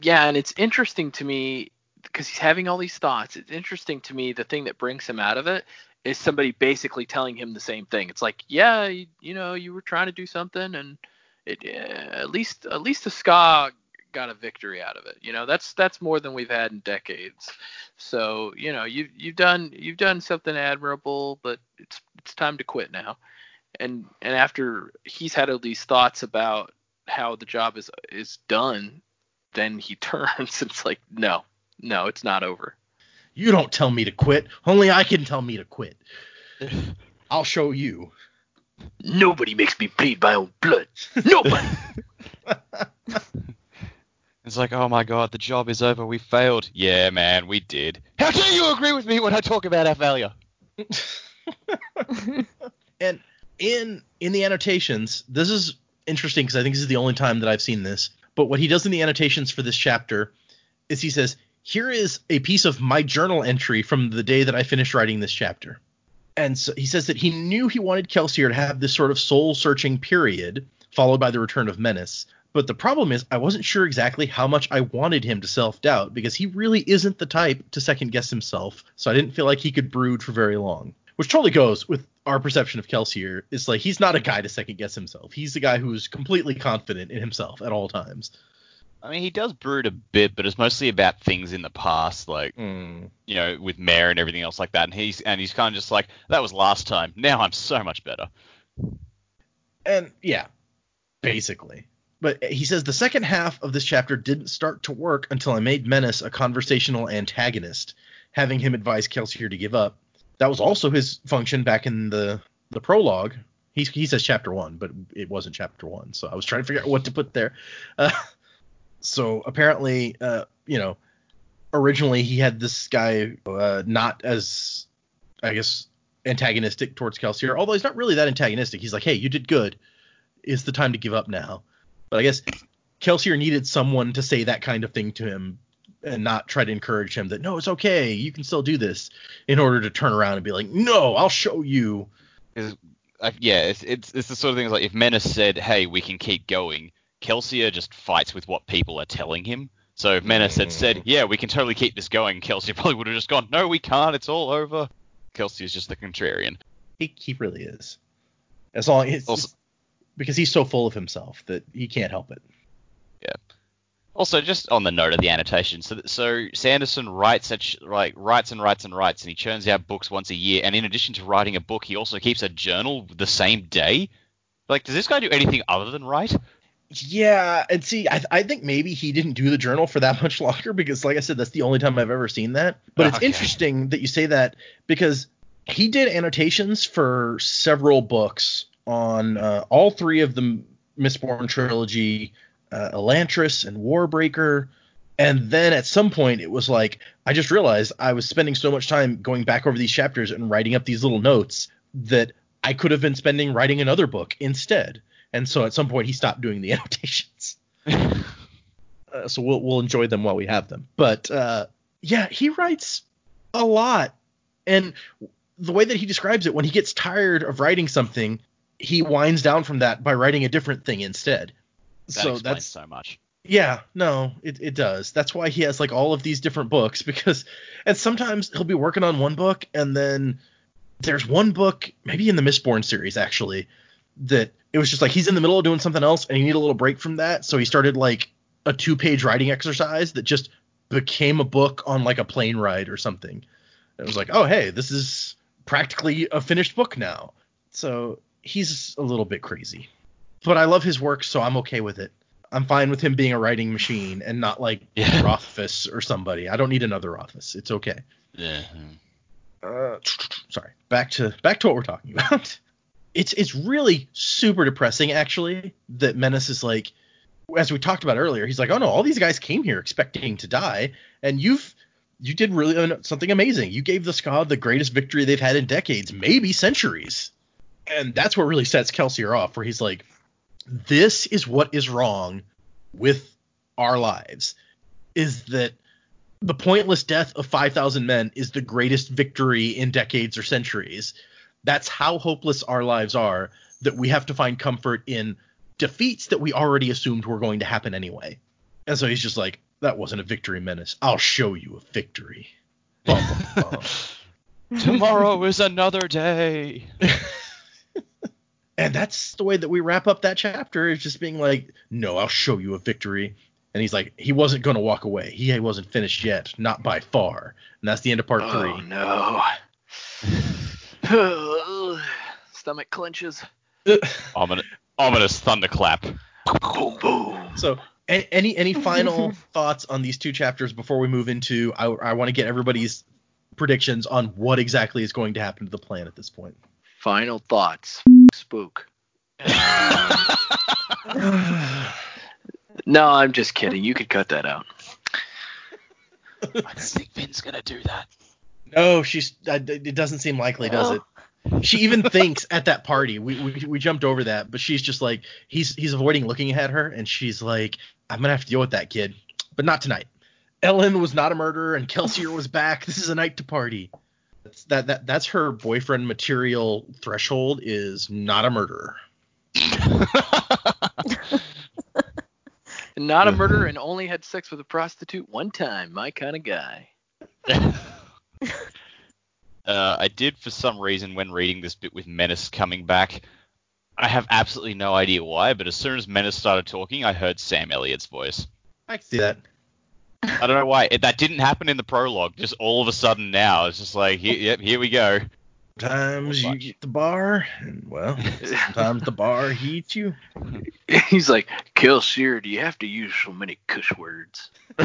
Yeah, and it's interesting to me because he's having all these thoughts. It's interesting to me the thing that brings him out of it is somebody basically telling him the same thing. It's like, yeah, you, you know, you were trying to do something, and it uh, at least at least the skaa got a victory out of it. You know, that's that's more than we've had in decades. So you know, you you've done you've done something admirable, but it's it's time to quit now. And and after he's had all these thoughts about how the job is is done, then he [LAUGHS] turns and it's like, no, no, it's not over. You don't tell me to quit. Only I can tell me to quit. [LAUGHS] I'll show you. Nobody makes me bleed my own blood. Nobody. [LAUGHS] It's like, oh my god, the job is over. We failed. Yeah, man, we did. How dare you agree with me when I talk about our failure? [LAUGHS] And in in the annotations, this is interesting because I think this is the only time that I've seen this. But what he does in the annotations for this chapter is he says, "Here is a piece of my journal entry from the day that I finished writing this chapter." And so he says that he knew he wanted Kelsier to have this sort of soul-searching period, followed by the return of Mennis. But the problem is, I wasn't sure exactly how much I wanted him to self-doubt because he really isn't the type to second-guess himself. So I didn't feel like he could brood for very long which totally goes with our perception of Kelsier. Is like he's not a guy to second guess himself. He's a guy who's completely confident in himself at all times. I mean, he does brood a bit, but it's mostly about things in the past, like Mm. you know, with Mare and everything else like that. And he's and he's kind of just like, that was last time. Now I'm so much better. And yeah, basically. But he says the second half of this chapter didn't start to work until I made Mennis a conversational antagonist, having him advise Kelsier to give up. That was also his function back in the the prologue. He, he says chapter one, but it wasn't chapter one, so I was trying to figure out what to put there. [LAUGHS] Uh, so apparently, uh, you know, originally he had this guy uh, not as, I guess, antagonistic towards Kelsier, although he's not really that antagonistic. He's like, hey, you did good. It's the time to give up now. But I guess Kelsier needed someone to say that kind of thing to him and not try to encourage him that no, it's okay, you can still do this, in order to turn around and be like, no, I'll show you. Uh, yeah, it's, it's it's the sort of thing like if Mennis said, "Hey, we can keep going," Kelsier just fights with what people are telling him. So if Mennis had said, "Yeah, we can totally keep this going," Kelsier [LAUGHS] probably would have just gone, "No, we can't. It's all over." Kelsey is just the contrarian. He, he really is. As long as Also- because he's so full of himself that he can't help it. Yeah. Also, just on the note of the annotation, so so Sanderson writes at, like writes and writes and writes, and he churns out books once a year. And in addition to writing a book, he also keeps a journal the same day. Like, does this guy do anything other than write? Yeah, and see, I, I think maybe he didn't do the journal for that [LAUGHS] much longer because, like I said, that's the only time I've ever seen that. But it's oh, Okay. interesting that you say that because he did annotations for several books on uh, all three of the Mistborn trilogy, uh, Elantris and Warbreaker. And then at some point, it was like, I just realized I was spending so much time going back over these chapters and writing up these little notes that I could have been spending writing another book instead. And so at some point, he stopped doing the [LAUGHS] annotations. Uh, so we'll we'll enjoy them while we have them. But uh, yeah, he writes a lot, and the way that he describes it, when he gets tired of writing something, he winds down from that by writing a different thing instead. That so explains that's so much. yeah, no, it, it does. That's why he has like all of these different books [LAUGHS] because and sometimes he'll be working on one book and then there's one book, maybe in the Mistborn series actually, that it was just like he's in the middle of doing something else and he needed a little break from that, so he started like a two page writing exercise that just became a book on like a plane ride or something. It was like, oh hey, this is practically a finished book now. So he's a little bit crazy. But I love his work, so I'm okay with it. I'm fine with him being a writing machine and not like [LAUGHS] Yeah. Rothfuss or somebody. I don't need another Rothfuss. It's okay. Yeah. Uh, [TSK] sorry. Back to back to what we're talking about. [LAUGHS] It's it's really super depressing actually that Mennis is like as we talked about earlier, he's like, "Oh no, all these guys came here expecting to die and you've you did really uh, something amazing. You gave the skaa the greatest victory they've had in decades, maybe centuries." And that's what really sets Kelsier off where he's like, "This is what is wrong with our lives is that the pointless death of 5,000 men is the greatest victory in decades or centuries. That's how hopeless our lives are that we have to find comfort in defeats that we already assumed were going to happen anyway. And so he's just like, that wasn't a victory Mennis. I'll show you a victory. Bum, bum, bum. Tomorrow is another day. [LAUGHS] and that's the way that we wrap up that chapter is just being like, no, I'll show you a victory. And he's like, he wasn't going to walk away. He wasn't finished yet, not by far. And that's the end of part Oh three. no. [SIGHS] Stomach clenches. [LAUGHS] Ominous, ominous thunderclap. Boom boom. So, any any [LAUGHS] final thoughts on these two chapters before we move into? I, I want to get everybody's predictions on what exactly is going to happen to the plan at this point. Final thoughts. Spook. [SIGHS] No, I'm just kidding. You could cut that out. I don't think Vin's gonna do that. no, she's. uh, It doesn't seem likely, does it? She even thinks at that party. We, we we jumped over that, but she's just like he's he's avoiding looking at her, and she's like, I'm gonna have to deal with that kid, but not tonight. Elend was not a murderer, and Kelsier was back. This is a night to party. That's that that that's her boyfriend material threshold is not a murderer. [LAUGHS] Not a murderer and only had sex with a prostitute one time. My kind of guy. [LAUGHS] Uh, I did for some reason when reading this bit with Mennis coming back. I have absolutely no idea why, but as soon as Mennis started talking, I heard Sam Elliott's voice. I can see that. I don't know why. It, that didn't happen in the prologue. Just all of a sudden now, it's just like, here, yep, here we go. Sometimes you Watch. get the bar, and well, sometimes the bar heats you. [LAUGHS] He's like, Kelsier, do you have to use so many cuss words? [LAUGHS]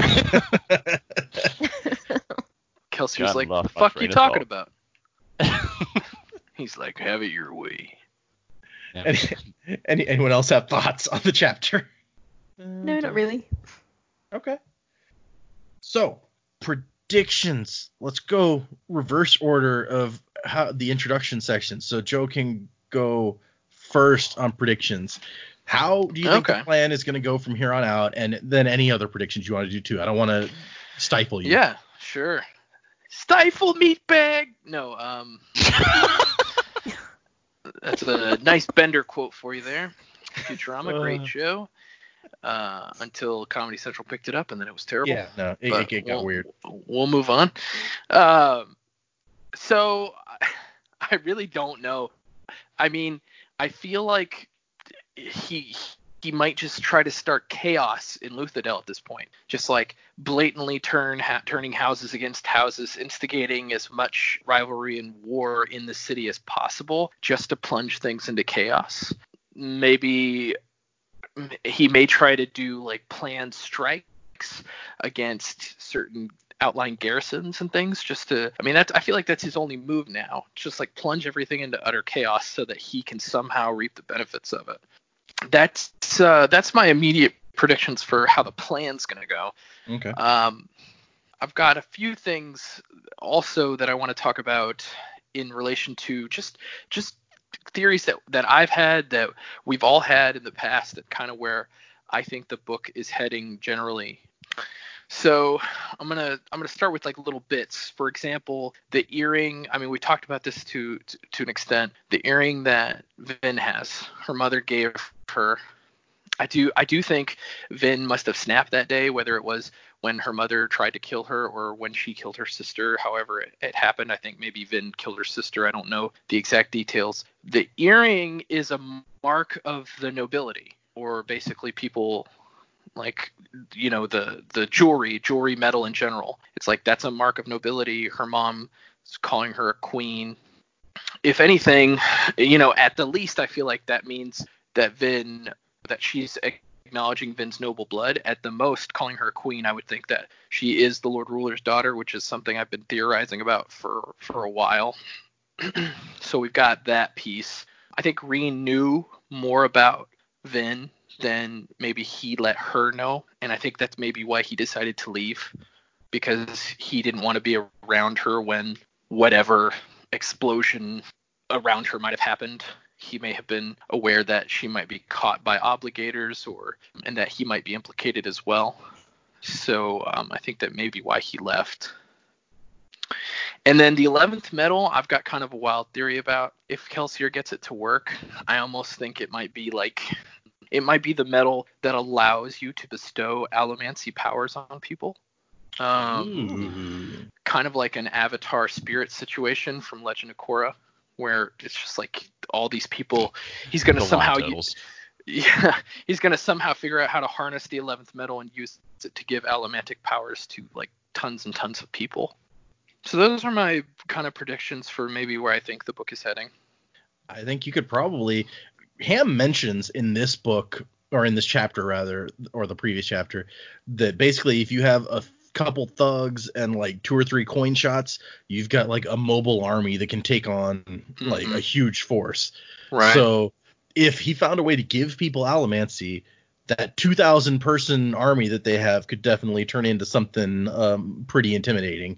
Kelsier's God like, love the fuck train you talking thought. about? [LAUGHS] He's like, have it your way. Any, any, anyone else have thoughts on the chapter? No, not really. Okay. So, predictions. Let's go reverse order of how the introduction section. So Joe can go first on predictions. How do you think Okay. the plan is going to go from here on out, and then any other predictions you want to do too? I don't want to stifle you. Yeah, sure. Stifle meat bag. No, um, [LAUGHS] that's a nice Bender quote for you there. Futurama, great Uh. show. Uh, until Comedy Central picked it up, and then it was terrible. Yeah. No, it, it, it got we'll, weird. We'll move on. Um, so [LAUGHS] I really don't know. I mean, I feel like he he might just try to start chaos in Luthadel at this point, just like blatantly turn ha- turning houses against houses, instigating as much rivalry and war in the city as possible, just to plunge things into chaos. Maybe he may try to do like planned strikes against certain outlying garrisons and things just to I mean that I feel like that's his only move now. Just like plunge everything into utter chaos so that he can somehow reap the benefits of it. That's uh, that's my immediate predictions for how the plan's going to go. Okay. Um, I've got a few things also that I want to talk about in relation to just just theories that that I've had that we've all had in the past that kind of where I think the book is heading generally. So I'm gonna I'm gonna start with like little bits. For example, the earring. I mean, we talked about this to to, to an extent. The earring that Vin has, her mother gave her. I do I do think Vin must have snapped that day, whether it was when her mother tried to kill her or when she killed her sister. However it, it happened, I think maybe Vin killed her sister. I don't know the exact details. The earring is a mark of the nobility, or basically people like you know the the jewelry jewelry metal in general it's like that's a mark of nobility her mom is calling her a queen if anything you know at the least i feel like that means that vin that she's acknowledging vin's noble blood at the most calling her queen i would think that she is the lord ruler's daughter which is something i've been theorizing about for for a while [CLEARS THROAT] so we've got that piece i think reen knew more about vin than maybe he let her know. And I think that's maybe why he decided to leave because he didn't want to be around her when whatever explosion around her might have happened. He may have been aware that she might be caught by obligators or and that he might be implicated as well. So um, I think that may be why he left. And then the 11th metal, I've got kind of a wild theory about. If Kelsier gets it to work, I almost think it might be like it might be the metal that allows you to bestow allomancy powers on people. Um, kind of like an avatar spirit situation from Legend of Korra, where it's just like all these people. He's gonna somehow, Use, yeah, [LAUGHS] he's gonna somehow figure out how to harness the 11th metal and use it to give allomantic powers to like tons and tons of people. So those are my kind of predictions for maybe where I think the book is heading. I think you could probably Ham mentions in this book or in this chapter rather or the previous chapter that basically if you have a couple thugs and like two or three coin shots, you've got like a mobile army that can take on like Mhm. a huge force. Right. So if he found a way to give people allomancy, that 2,000 person army that they have could definitely turn into something um, pretty intimidating.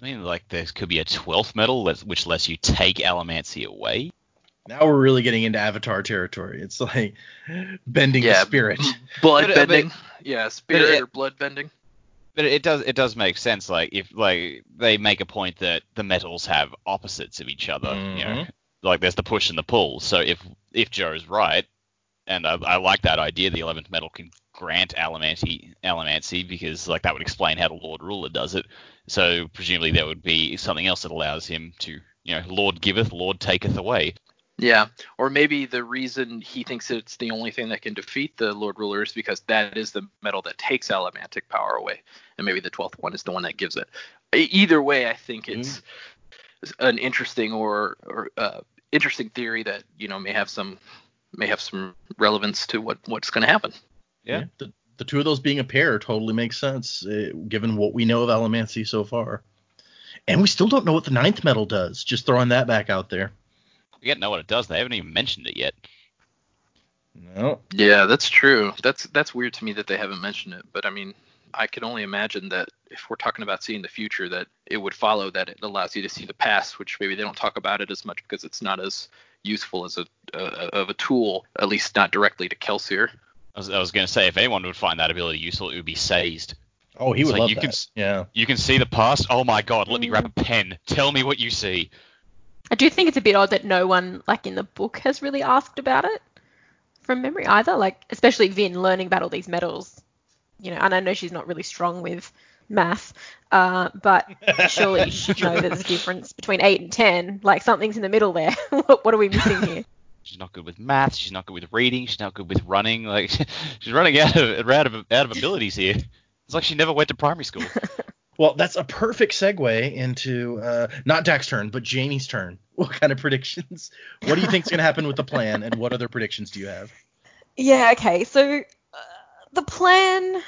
I mean, like there could be a twelfth metal that, which lets you take allomancy away. Now we're really getting into Avatar territory. It's like [LAUGHS] bending Yeah, the spirit. blood But, uh, but- bending. yeah, spirit it- or blood bending. But it does it does make sense. Like if like they make a point that the metals have opposites of each other. You know, Mhm. like there's the push and the pull. So if if Joe's right, and I, I like that idea, the eleventh metal can grant allomancy allomancy because like that would explain how the Lord Ruler does it. So presumably there would be something else that allows him to you know Lord giveth, Lord taketh away. Yeah, or maybe the reason he thinks it's the only thing that can defeat the Lord Ruler is because that is the metal that takes allomantic power away, and maybe the twelfth one is the one that gives it. Either way, I think it's an interesting or, or uh, interesting theory that you know may have some may have some relevance to what what's going to happen. Yeah. The, the two of those being a pair totally makes sense, uh, given what we know of Allomancy so far. And we still don't know what the ninth metal does. Just throwing that back out there. We don't know what it does. They haven't even mentioned it yet. No. Yeah, that's true. That's that's weird to me that they haven't mentioned it, but I mean, I can only imagine that if we're talking about seeing the future, that it would follow that it allows you to see the past, which maybe they don't talk about it as much because it's not as useful as a uh, of a tool, at least not directly to Kelsier. I was, I was going to say if anyone would find that ability useful, it would be Sazed. Oh, he It's would like love you that. can yeah. You can see the past. Oh my God! Let me grab a pen. Tell me what you see. I do think it's a bit odd that no one, like in the book, has really asked about it from memory either. Like, especially Vin learning about all these metals, you know. And I know she's not really strong with math, uh, but [LAUGHS] surely she should know that there's a difference between eight and ten. Like something's in the middle there. [LAUGHS] what, what are we missing here? She's not good with math. She's not good with reading. She's not good with running. Like [LAUGHS] she's running out of out of out of abilities here. It's like she never went to primary school. Well, that's a perfect segue into uh, not Dak's turn, but Jamie's turn. [LAUGHS] What kind of predictions? What do you think's going to happen with the plan, and what other predictions do you have? Yeah, okay. So uh, the plan,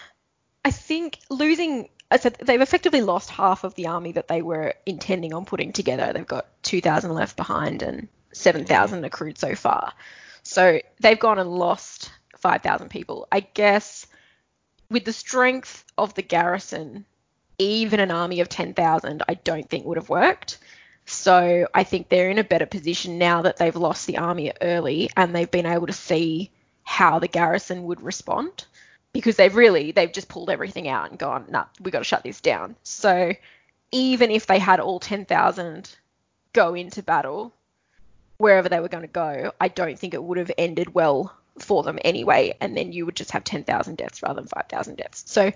I think, losing. I said they've effectively lost half of the army that they were intending on putting together. They've got 2,000 left behind and 7,000 accrued so far. So they've gone and lost 5,000 people. I guess with the strength of the garrison, even an army of 10,000, I don't think would have worked. So I think they're in a better position now that they've lost the army early and they've been able to see how the garrison would respond. because they've really they've just pulled everything out and gone, nah, we got to shut this down. So even if they had all 10,000 go into battle wherever they were going to go, I don't think it would have ended well for them anyway. And then you would just have 10,000 deaths rather than 5,000 deaths. So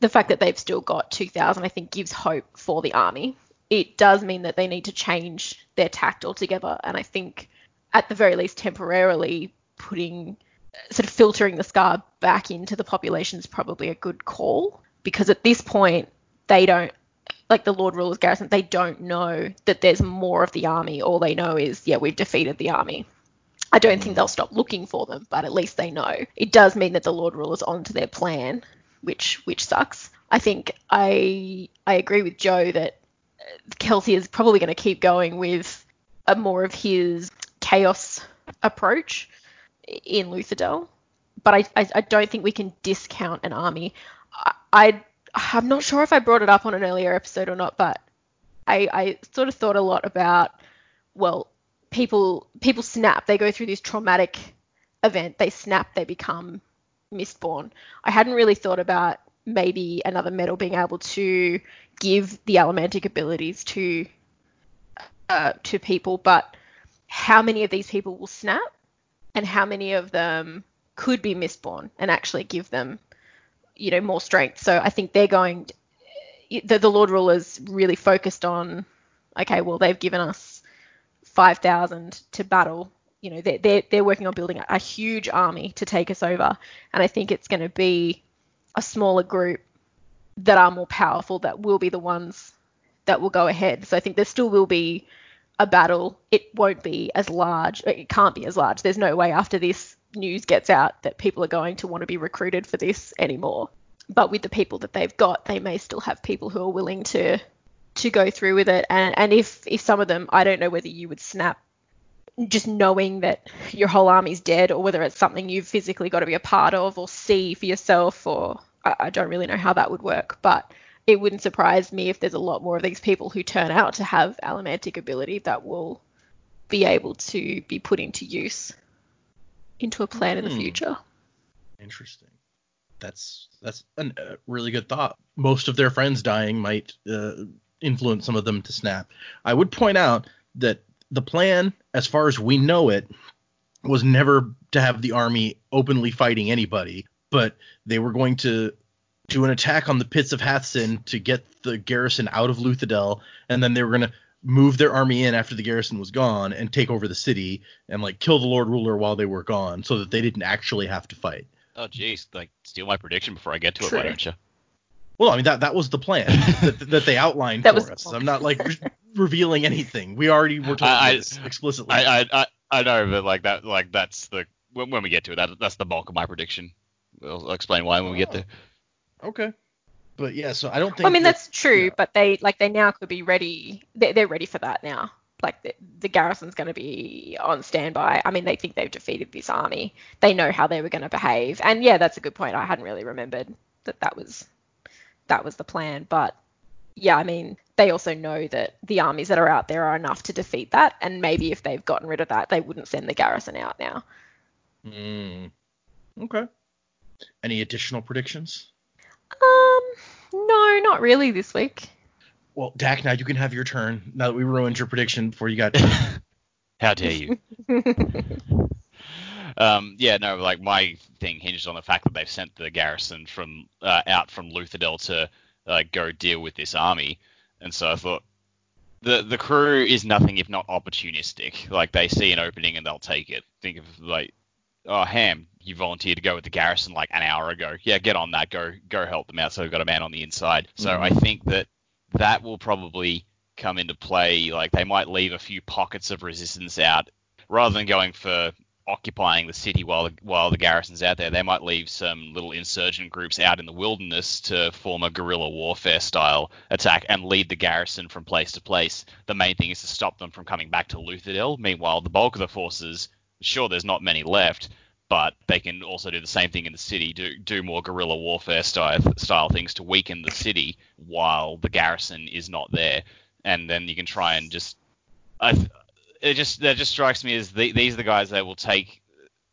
the fact that they've still got 2,000, I think, gives hope for the army. It does mean that they need to change their tact altogether. And I think, at the very least, temporarily putting sort of filtering the skaa back into the population is probably a good call because at this point they don't like the Lord Ruler's garrison, they don't know that there's more of the army. All they know is, yeah, we've defeated the army. I don't think mm. they'll stop looking for them, but at least they know. It does mean that the Lord Ruler's onto their plan, which which sucks. I think I I agree with Joe that uh, Kelsier is probably going to keep going with a more of his chaos approach in Luthadel, but I, I, I don't think we can discount an army. I, I I'm not sure if I brought it up on an earlier episode or not, but I, I sort of thought a lot about well, people people snap, they go through this traumatic event, they snap, they become Mistborn. I hadn't really thought about maybe another metal being able to give the allomantic abilities to uh, to people, but how many of these people will snap and how many of them could be Mistborn and actually give them, you know, more strength. So I think they're going. The, the Lord Ruler's really focused on, okay, well they've given us five thousand to battle. You know, they're, they're they're working on building a, a huge army to take us over, and I think it's going to be a smaller group that are more powerful that will be the ones that will go ahead. So I think there still will be a battle. It won't be as large. It can't be as large. There's no way after this news gets out that people are going to want to be recruited for this anymore. But with the people that they've got, they may still have people who are willing to to go through with it. And and if if some of them, I don't know whether you would snap just knowing that your whole army's dead or whether it's something you've physically got to be a part of or see for yourself or I, I don't really know how that would work. But it wouldn't surprise me if there's a lot more of these people who turn out to have allomantic ability that will be able to be put into use into a plan in the Hmm. future. Interesting. That's that's a uh, really good thought. Most of their friends dying might uh, influence some of them to snap. I would point out that the plan, as far as we know it, was never to have the army openly fighting anybody, but they were going to do an attack on the pits of Hathsin to get the garrison out of Luthadel, and then they were going to move their army in after the garrison was gone and take over the city and like kill the Lord Ruler while they were gone, so that they didn't actually have to fight. Oh, jeez, like steal my prediction before I get to it, why don't you? Well, I mean that that was the plan that, that they outlined [LAUGHS] That for was us. I'm not like re- revealing anything. We already were told I- I- this explicitly. I, I I I know, but like that, like that's the when, when we get to it, that that's the bulk of my prediction. I'll, I'll explain why when we get oh. there. okay, but yeah, so I don't think. Well, I mean that- that's true, yeah. but they like they now could be ready. They're, they're ready for that now. Like the, the garrison's going to be on standby. I mean, they think they've defeated this army. They know how they were going to behave, and yeah, that's a good point. I hadn't really remembered that that was that was the plan, but yeah, I mean, they also know that the armies that are out there are enough to defeat that, and maybe if they've gotten rid of that, they wouldn't send the garrison out now. Mm. Okay. Any additional predictions? Um, no, not really this week. Well, Dak, now you can have your turn. Now that we ruined your prediction before you got. [LAUGHS] How dare you? [LAUGHS] um, yeah, no, like my thing hinges on the fact that they've sent the garrison from uh, out from Luthadel to uh, go deal with this army, and so I thought the the crew is nothing if not opportunistic. Like they see an opening and they'll take it. Think of like, oh Ham, you volunteered to go with the garrison like an hour ago. Yeah, get on that. Go go help them out. So we've got a man on the inside. So mm-hmm. I think that that will probably come into play. Like they might leave a few pockets of resistance out rather than going for occupying the city while the, while the garrison's out there. They might leave some little insurgent groups out in the wilderness to form a guerrilla warfare style attack and lead the garrison from place to place. The main thing is to stop them from coming back to Luthadel. Meanwhile, the bulk of the forces, sure, there's not many left. But they can also do the same thing in the city, do do more guerrilla warfare style style things to weaken the city while the garrison is not there, and then you can try and just I, it just that just strikes me as the, these are the guys that will take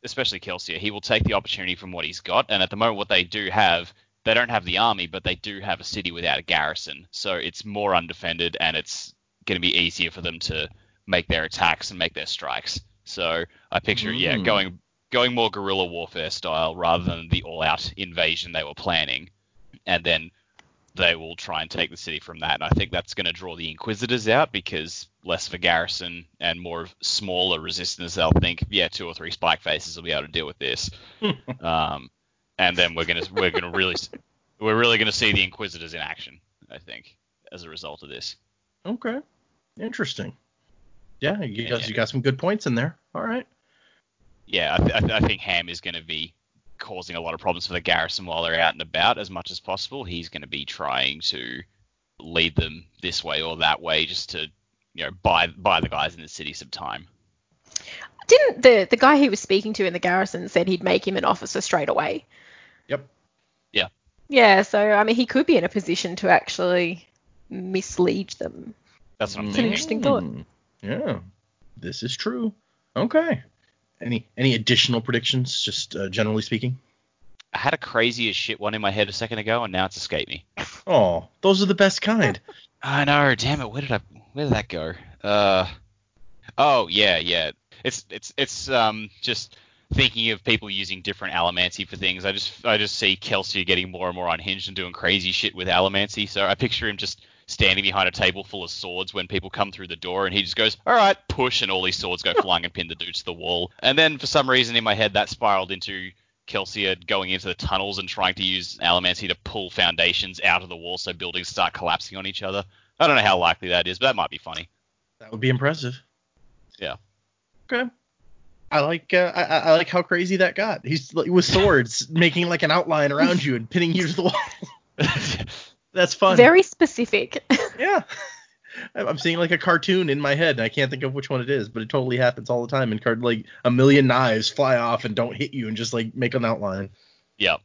especially Kelsier, he will take the opportunity from what he's got. And at the moment, what they do have, they don't have the army, but they do have a city without a garrison. So it's more undefended, and it's going to be easier for them to make their attacks and make their strikes. So I picture, yeah, Mm. going going more guerrilla warfare style rather than the all-out invasion they were planning, and then they will try and take the city from that. And I think that's going to draw the Inquisitors out because less of a garrison and more of smaller resistance. They'll think, yeah, two or three spike faces will be able to deal with this. [LAUGHS] um, and then we're gonna we're gonna really we're really gonna see the Inquisitors in action. I think as a result of this. Okay. Interesting. Yeah, you guys, Yeah. you got some good points in there. All right. Yeah, I, th- I, th- I think Ham is going to be causing a lot of problems for the garrison while they're out and about as much as possible. He's going to be trying to lead them this way or that way just to you know buy buy the guys in the city some time. Didn't the the guy he was speaking to in the garrison said he'd make him an officer straight away? Yep. Yeah, Yeah, so I mean he could be in a position to actually mislead them. That's what I'm It's an interesting thought. Mm, Yeah, this is true. Okay. Any any additional predictions, just uh, generally speaking? I had a crazy as shit one in my head a second ago, and now it's escaped me. Oh, those are the best kind. [LAUGHS] I know. Damn it. Where did I? Where did that go? Uh. Oh yeah, yeah. It's it's it's um just thinking of people using different allomancy for things. I just I just see Kelsier getting more and more unhinged and doing crazy shit with allomancy. So I picture him just standing behind a table full of swords when people come through the door, and he just goes, "All right, push," and all these swords go [LAUGHS] flying and pin the dude to the wall. And then for some reason in my head that spiraled into Kelsier going into the tunnels and trying to use allomancy to pull foundations out of the wall so buildings start collapsing on each other. I don't know how likely that is, but that might be funny. That would be impressive. Yeah. Okay. I like uh, I, I I like how crazy that got. He's like, with swords [LAUGHS] making like an outline around you and pinning you to the wall. [LAUGHS] That's fun. Very specific. [LAUGHS] yeah. I'm I'm seeing like a cartoon in my head, and I can't think of which one it is, but it totally happens all the time. And card like a million knives fly off and don't hit you, and just like make an outline. yeah.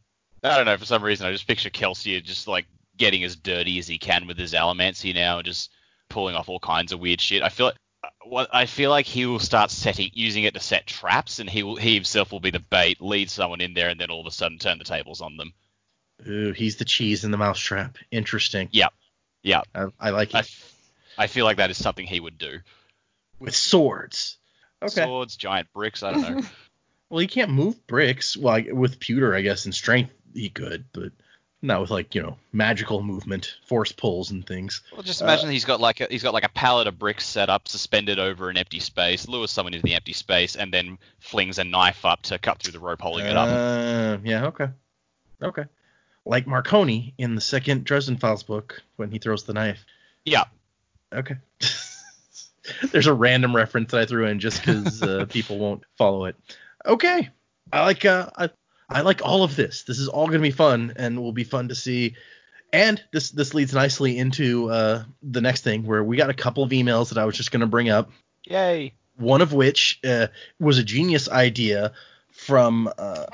I don't know. For some reason, I just picture Kelsier just like getting as dirty as he can with his allomancy now, and just pulling off all kinds of weird shit. I feel like what I feel like he will start setting using it to set traps, and he will he himself will be the bait, lead someone in there, and then all of a sudden turn the tables on them. Ooh, he's the cheese in the mousetrap. Interesting. Yeah. Yeah. I, I like I, it. f- I feel like that is something he would do. With swords. Okay. Swords, giant bricks. I don't know. [LAUGHS] Well, he can't move bricks. Well, I- with pewter, I guess, and strength, he could, but not with like you know magical movement, force pulls and things. Well, just Uh, imagine he's got like a, he's got like a pallet of bricks set up, suspended over an empty space, lures someone into the empty space, and then flings a knife up to cut through the rope holding it up. Uh, yeah. Okay. Okay. Like Marcone in the second Dresden Files book when he throws the knife. Yeah, Okay. [LAUGHS] There's a random reference that I threw in just because uh, [LAUGHS] people won't follow it. Okay. I like uh, I, I like all of this. This is all gonna be fun and will be fun to see. And this this leads nicely into uh, the next thing where we got a couple of emails that I was just gonna bring up. yay! One of which uh, was a genius idea from. Uh,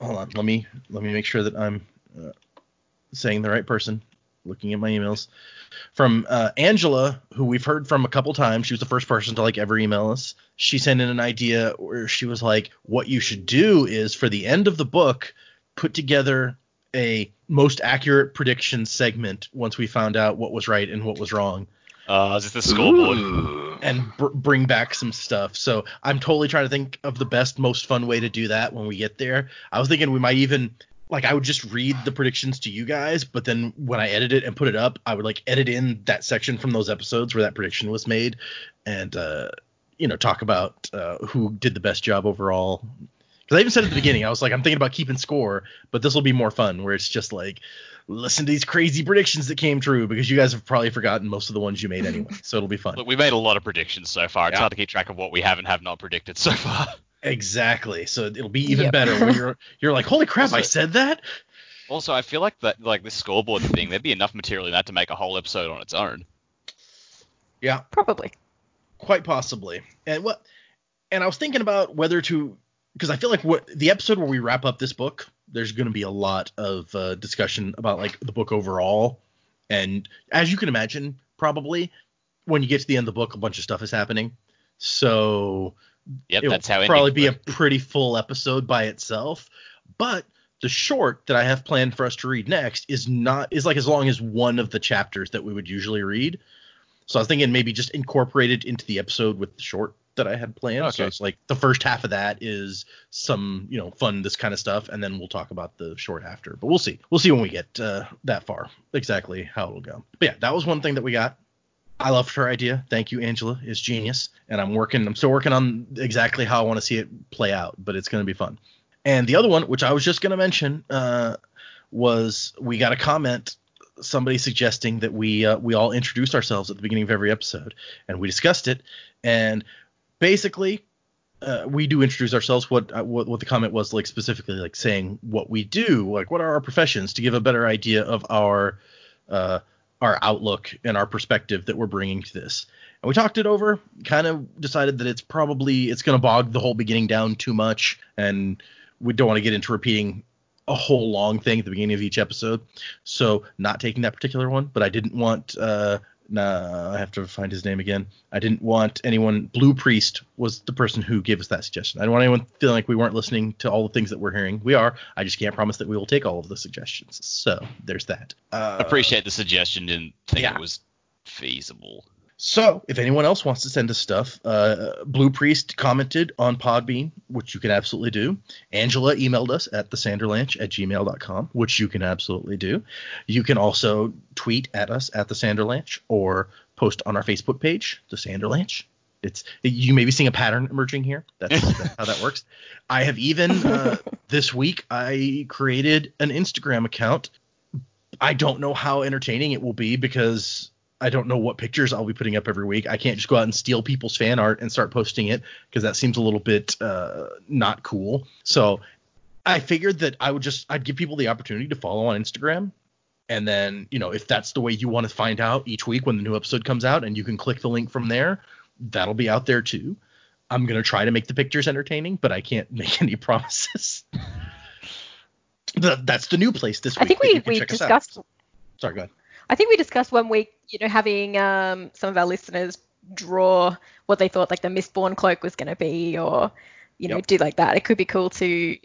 hold on, let me let me make sure that I'm uh, saying the right person. Looking at my emails from uh, Angela, who we've heard from a couple times. She was the first person to like ever email us. She sent in an idea where she was like, "What you should do is for the end of the book, put together a most accurate prediction segment once we found out what was right and what was wrong." Uh, is this the? Ooh. and br- bring back some stuff. So I'm totally trying to think of the best, most fun way to do that when we get there. I was thinking we might even like I would just read the predictions to you guys, but then when I edit it and put it up, I would like edit in that section from those episodes where that prediction was made, and uh, you know talk about uh, who did the best job overall. Because I even said at the beginning, I was like, I'm thinking about keeping score, but this will be more fun, where it's just like, listen to these crazy predictions that came true, because you guys have probably forgotten most of the ones you made anyway. So it'll be fun. [LAUGHS] Look, we made a lot of predictions so far. It's Yeah. hard to keep track of what we have and have not predicted so far. [LAUGHS] Exactly. So it'll be even Yep. better when you're [LAUGHS] you're like, holy crap, I said that. Also, I feel like that like this scoreboard thing, there'd be enough material in that to make a whole episode on its own. Yeah, Probably. quite possibly. And what? And I was thinking about whether to, because I feel like what the episode where we wrap up this book, there's going to be a lot of uh, discussion about like the book overall. And as you can imagine, probably when you get to the end of the book, a bunch of stuff is happening. So Yep, it that's how probably be a [LAUGHS] pretty full episode by itself. But the short that I have planned for us to read next is not is like as long as one of the chapters that we would usually read. So I was thinking maybe just incorporate it into the episode with the short that I had planned. So it's like the first half of that is some you know fun this kind of stuff, and then we'll talk about the short after. But we'll see. We'll see when we get uh, that far exactly how it'll go. But yeah, that was one thing that we got. I loved her idea. Thank you, Angela. It's genius. And I'm working. I'm still working on exactly how I want to see it play out, but it's going to be fun. And the other one, which I was just going to mention, uh, was we got a comment. Somebody suggesting that we uh, we all introduce ourselves at the beginning of every episode, and we discussed it. And basically, uh, we do introduce ourselves. What, uh, what what the comment was like specifically, like saying what we do, like what are our professions, to give a better idea of our uh, our outlook and our perspective that we're bringing to this. And we talked it over, kind of decided that it's probably it's going to bog the whole beginning down too much, and we don't want to get into repeating a whole long thing at the beginning of each episode. So not taking that particular one, but I didn't want uh nah, I have to find his name again. I didn't want anyone Blue Priest was the person who gave us that suggestion. I don't want anyone feeling like we weren't listening to all the things that we're hearing. We are. I just can't promise that we will take all of the suggestions. So there's that. Uh, Appreciate the suggestion. Didn't think yeah. it was feasible. So, if anyone else wants to send us stuff, uh, Blue Priest commented on Podbean, which you can absolutely do. Angela emailed us at thesanderlanche at gmail.com, which you can absolutely do. You can also tweet at us at the Sanderlanche or post on our Facebook page, the Sanderlanche. It's you may be seeing a pattern emerging here. That's, that's [LAUGHS] how that works. I have even uh, [LAUGHS] this week I created an Instagram account. I don't know how entertaining it will be because I don't know what pictures I'll be putting up every week. I can't just go out and steal people's fan art and start posting it because that seems a little bit uh, not cool. So I figured that I would just I'd give people the opportunity to follow on Instagram. And then, you know, if that's the way you want to find out each week when the new episode comes out and you can click the link from there, that'll be out there too. I'm going to try to make the pictures entertaining, but I can't [LAUGHS] make any promises. [LAUGHS] That's the new place this I week. think we, we check us out. discussed Sorry, go ahead. I think we discussed one week, you know, having um, some of our listeners draw what they thought like the Mistborn cloak was going to be, or you know, Yep. do like that. It could be cool to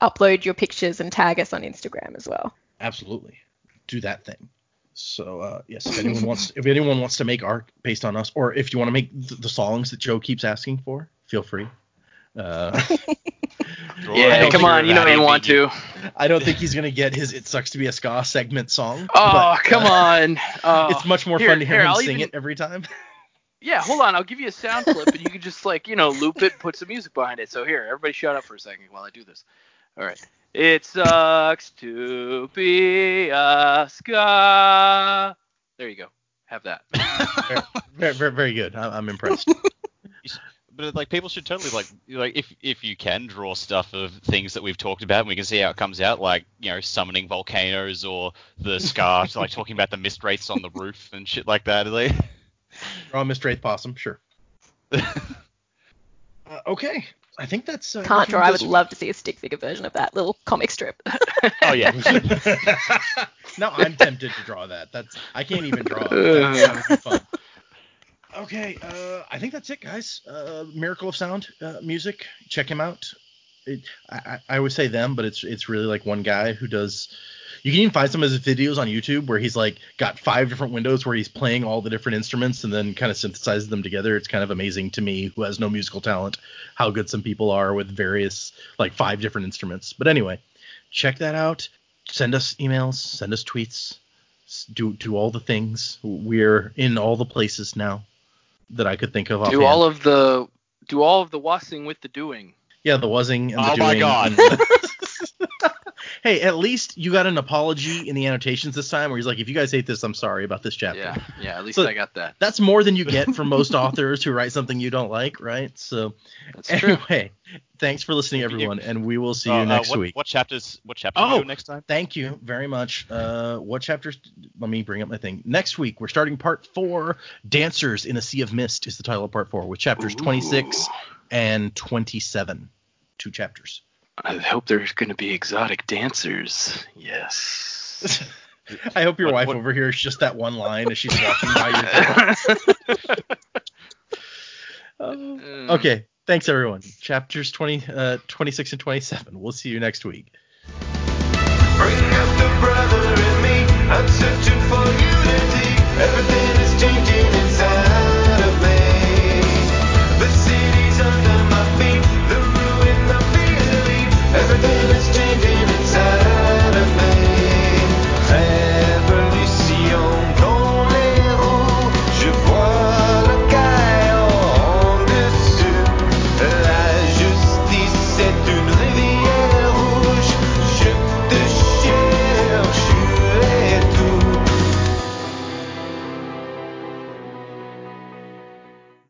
upload your pictures and tag us on Instagram as well. absolutely do that thing so uh, yes if anyone [LAUGHS] wants if anyone wants to make art based on us or if you want to make th- the songs that joe keeps asking for feel free uh, [LAUGHS] [LAUGHS] Yeah, come on, you know you want to. i don't think he's gonna get his it sucks to be a skaa segment song Oh, but, come uh, on. Oh, [LAUGHS] it's much more here- fun to hear here, him I'll sing even- it every time [LAUGHS] Yeah, hold on. I'll give you a sound clip, and you can just like you know loop it, put some music behind it. So here, everybody, shut up for a second while I do this. All right. It sucks to be a skaa. There you go. Have that. very, very, very good I, i'm impressed But like people should totally like like if if you can draw stuff of things that we've talked about and we can see how it comes out like you know summoning volcanoes or the [LAUGHS] scar so like talking about the mist wraiths on the roof and shit like that like [LAUGHS] draw mr Wraith possum sure [LAUGHS] uh, okay i think that's uh, Can't draw. I would love to see a stick figure version of that little comic strip. oh yeah no I'm tempted to draw that. That's I can't even draw. That, that would be fun. Okay, uh, I think that's it, guys. Uh, Miracle of Sound uh, music. Check him out. It, I, I always say them, but it's it's really like one guy who does. You can even find some of his videos on YouTube where he's like got five different windows where he's playing all the different instruments and then kind of synthesizes them together. It's kind of amazing to me, who has no musical talent, how good some people are with various like five different instruments. But anyway, check that out. Send us emails, send us tweets, do do all the things. We're in all the places now that I could think of. Do all of the do all of the wassing with the doing. yeah, the wuzzing and the Oh doing. Oh my God. and- [LAUGHS] hey, at least you got an apology in the annotations this time, where he's like, "If you guys hate this, I'm sorry about this chapter." Yeah, yeah. At least So- I got that. That's more than you get from most [LAUGHS] authors who write something you don't like, right? So That's true. anyway, thanks for listening, If you- everyone, and we will see Uh, you uh, next what, week. what chapters what chapters Oh! do next time Thank you very much. Uh, what chapters? Let me bring up my thing. Next week, we're starting part four. Dancers in a Sea of Mist is the title of part four, with chapters 26 and 27. Two chapters. I hope there's going to be exotic dancers. Yes. [LAUGHS] I hope your What- wife what- over here is just that one line as she's walking by your [LAUGHS] door. [LAUGHS] Uh, Okay. Thanks, everyone. Chapters 20, uh, 26 and 27. We'll see you next week. Bring up the brother in me. I'm searching for unity. Everything is changing.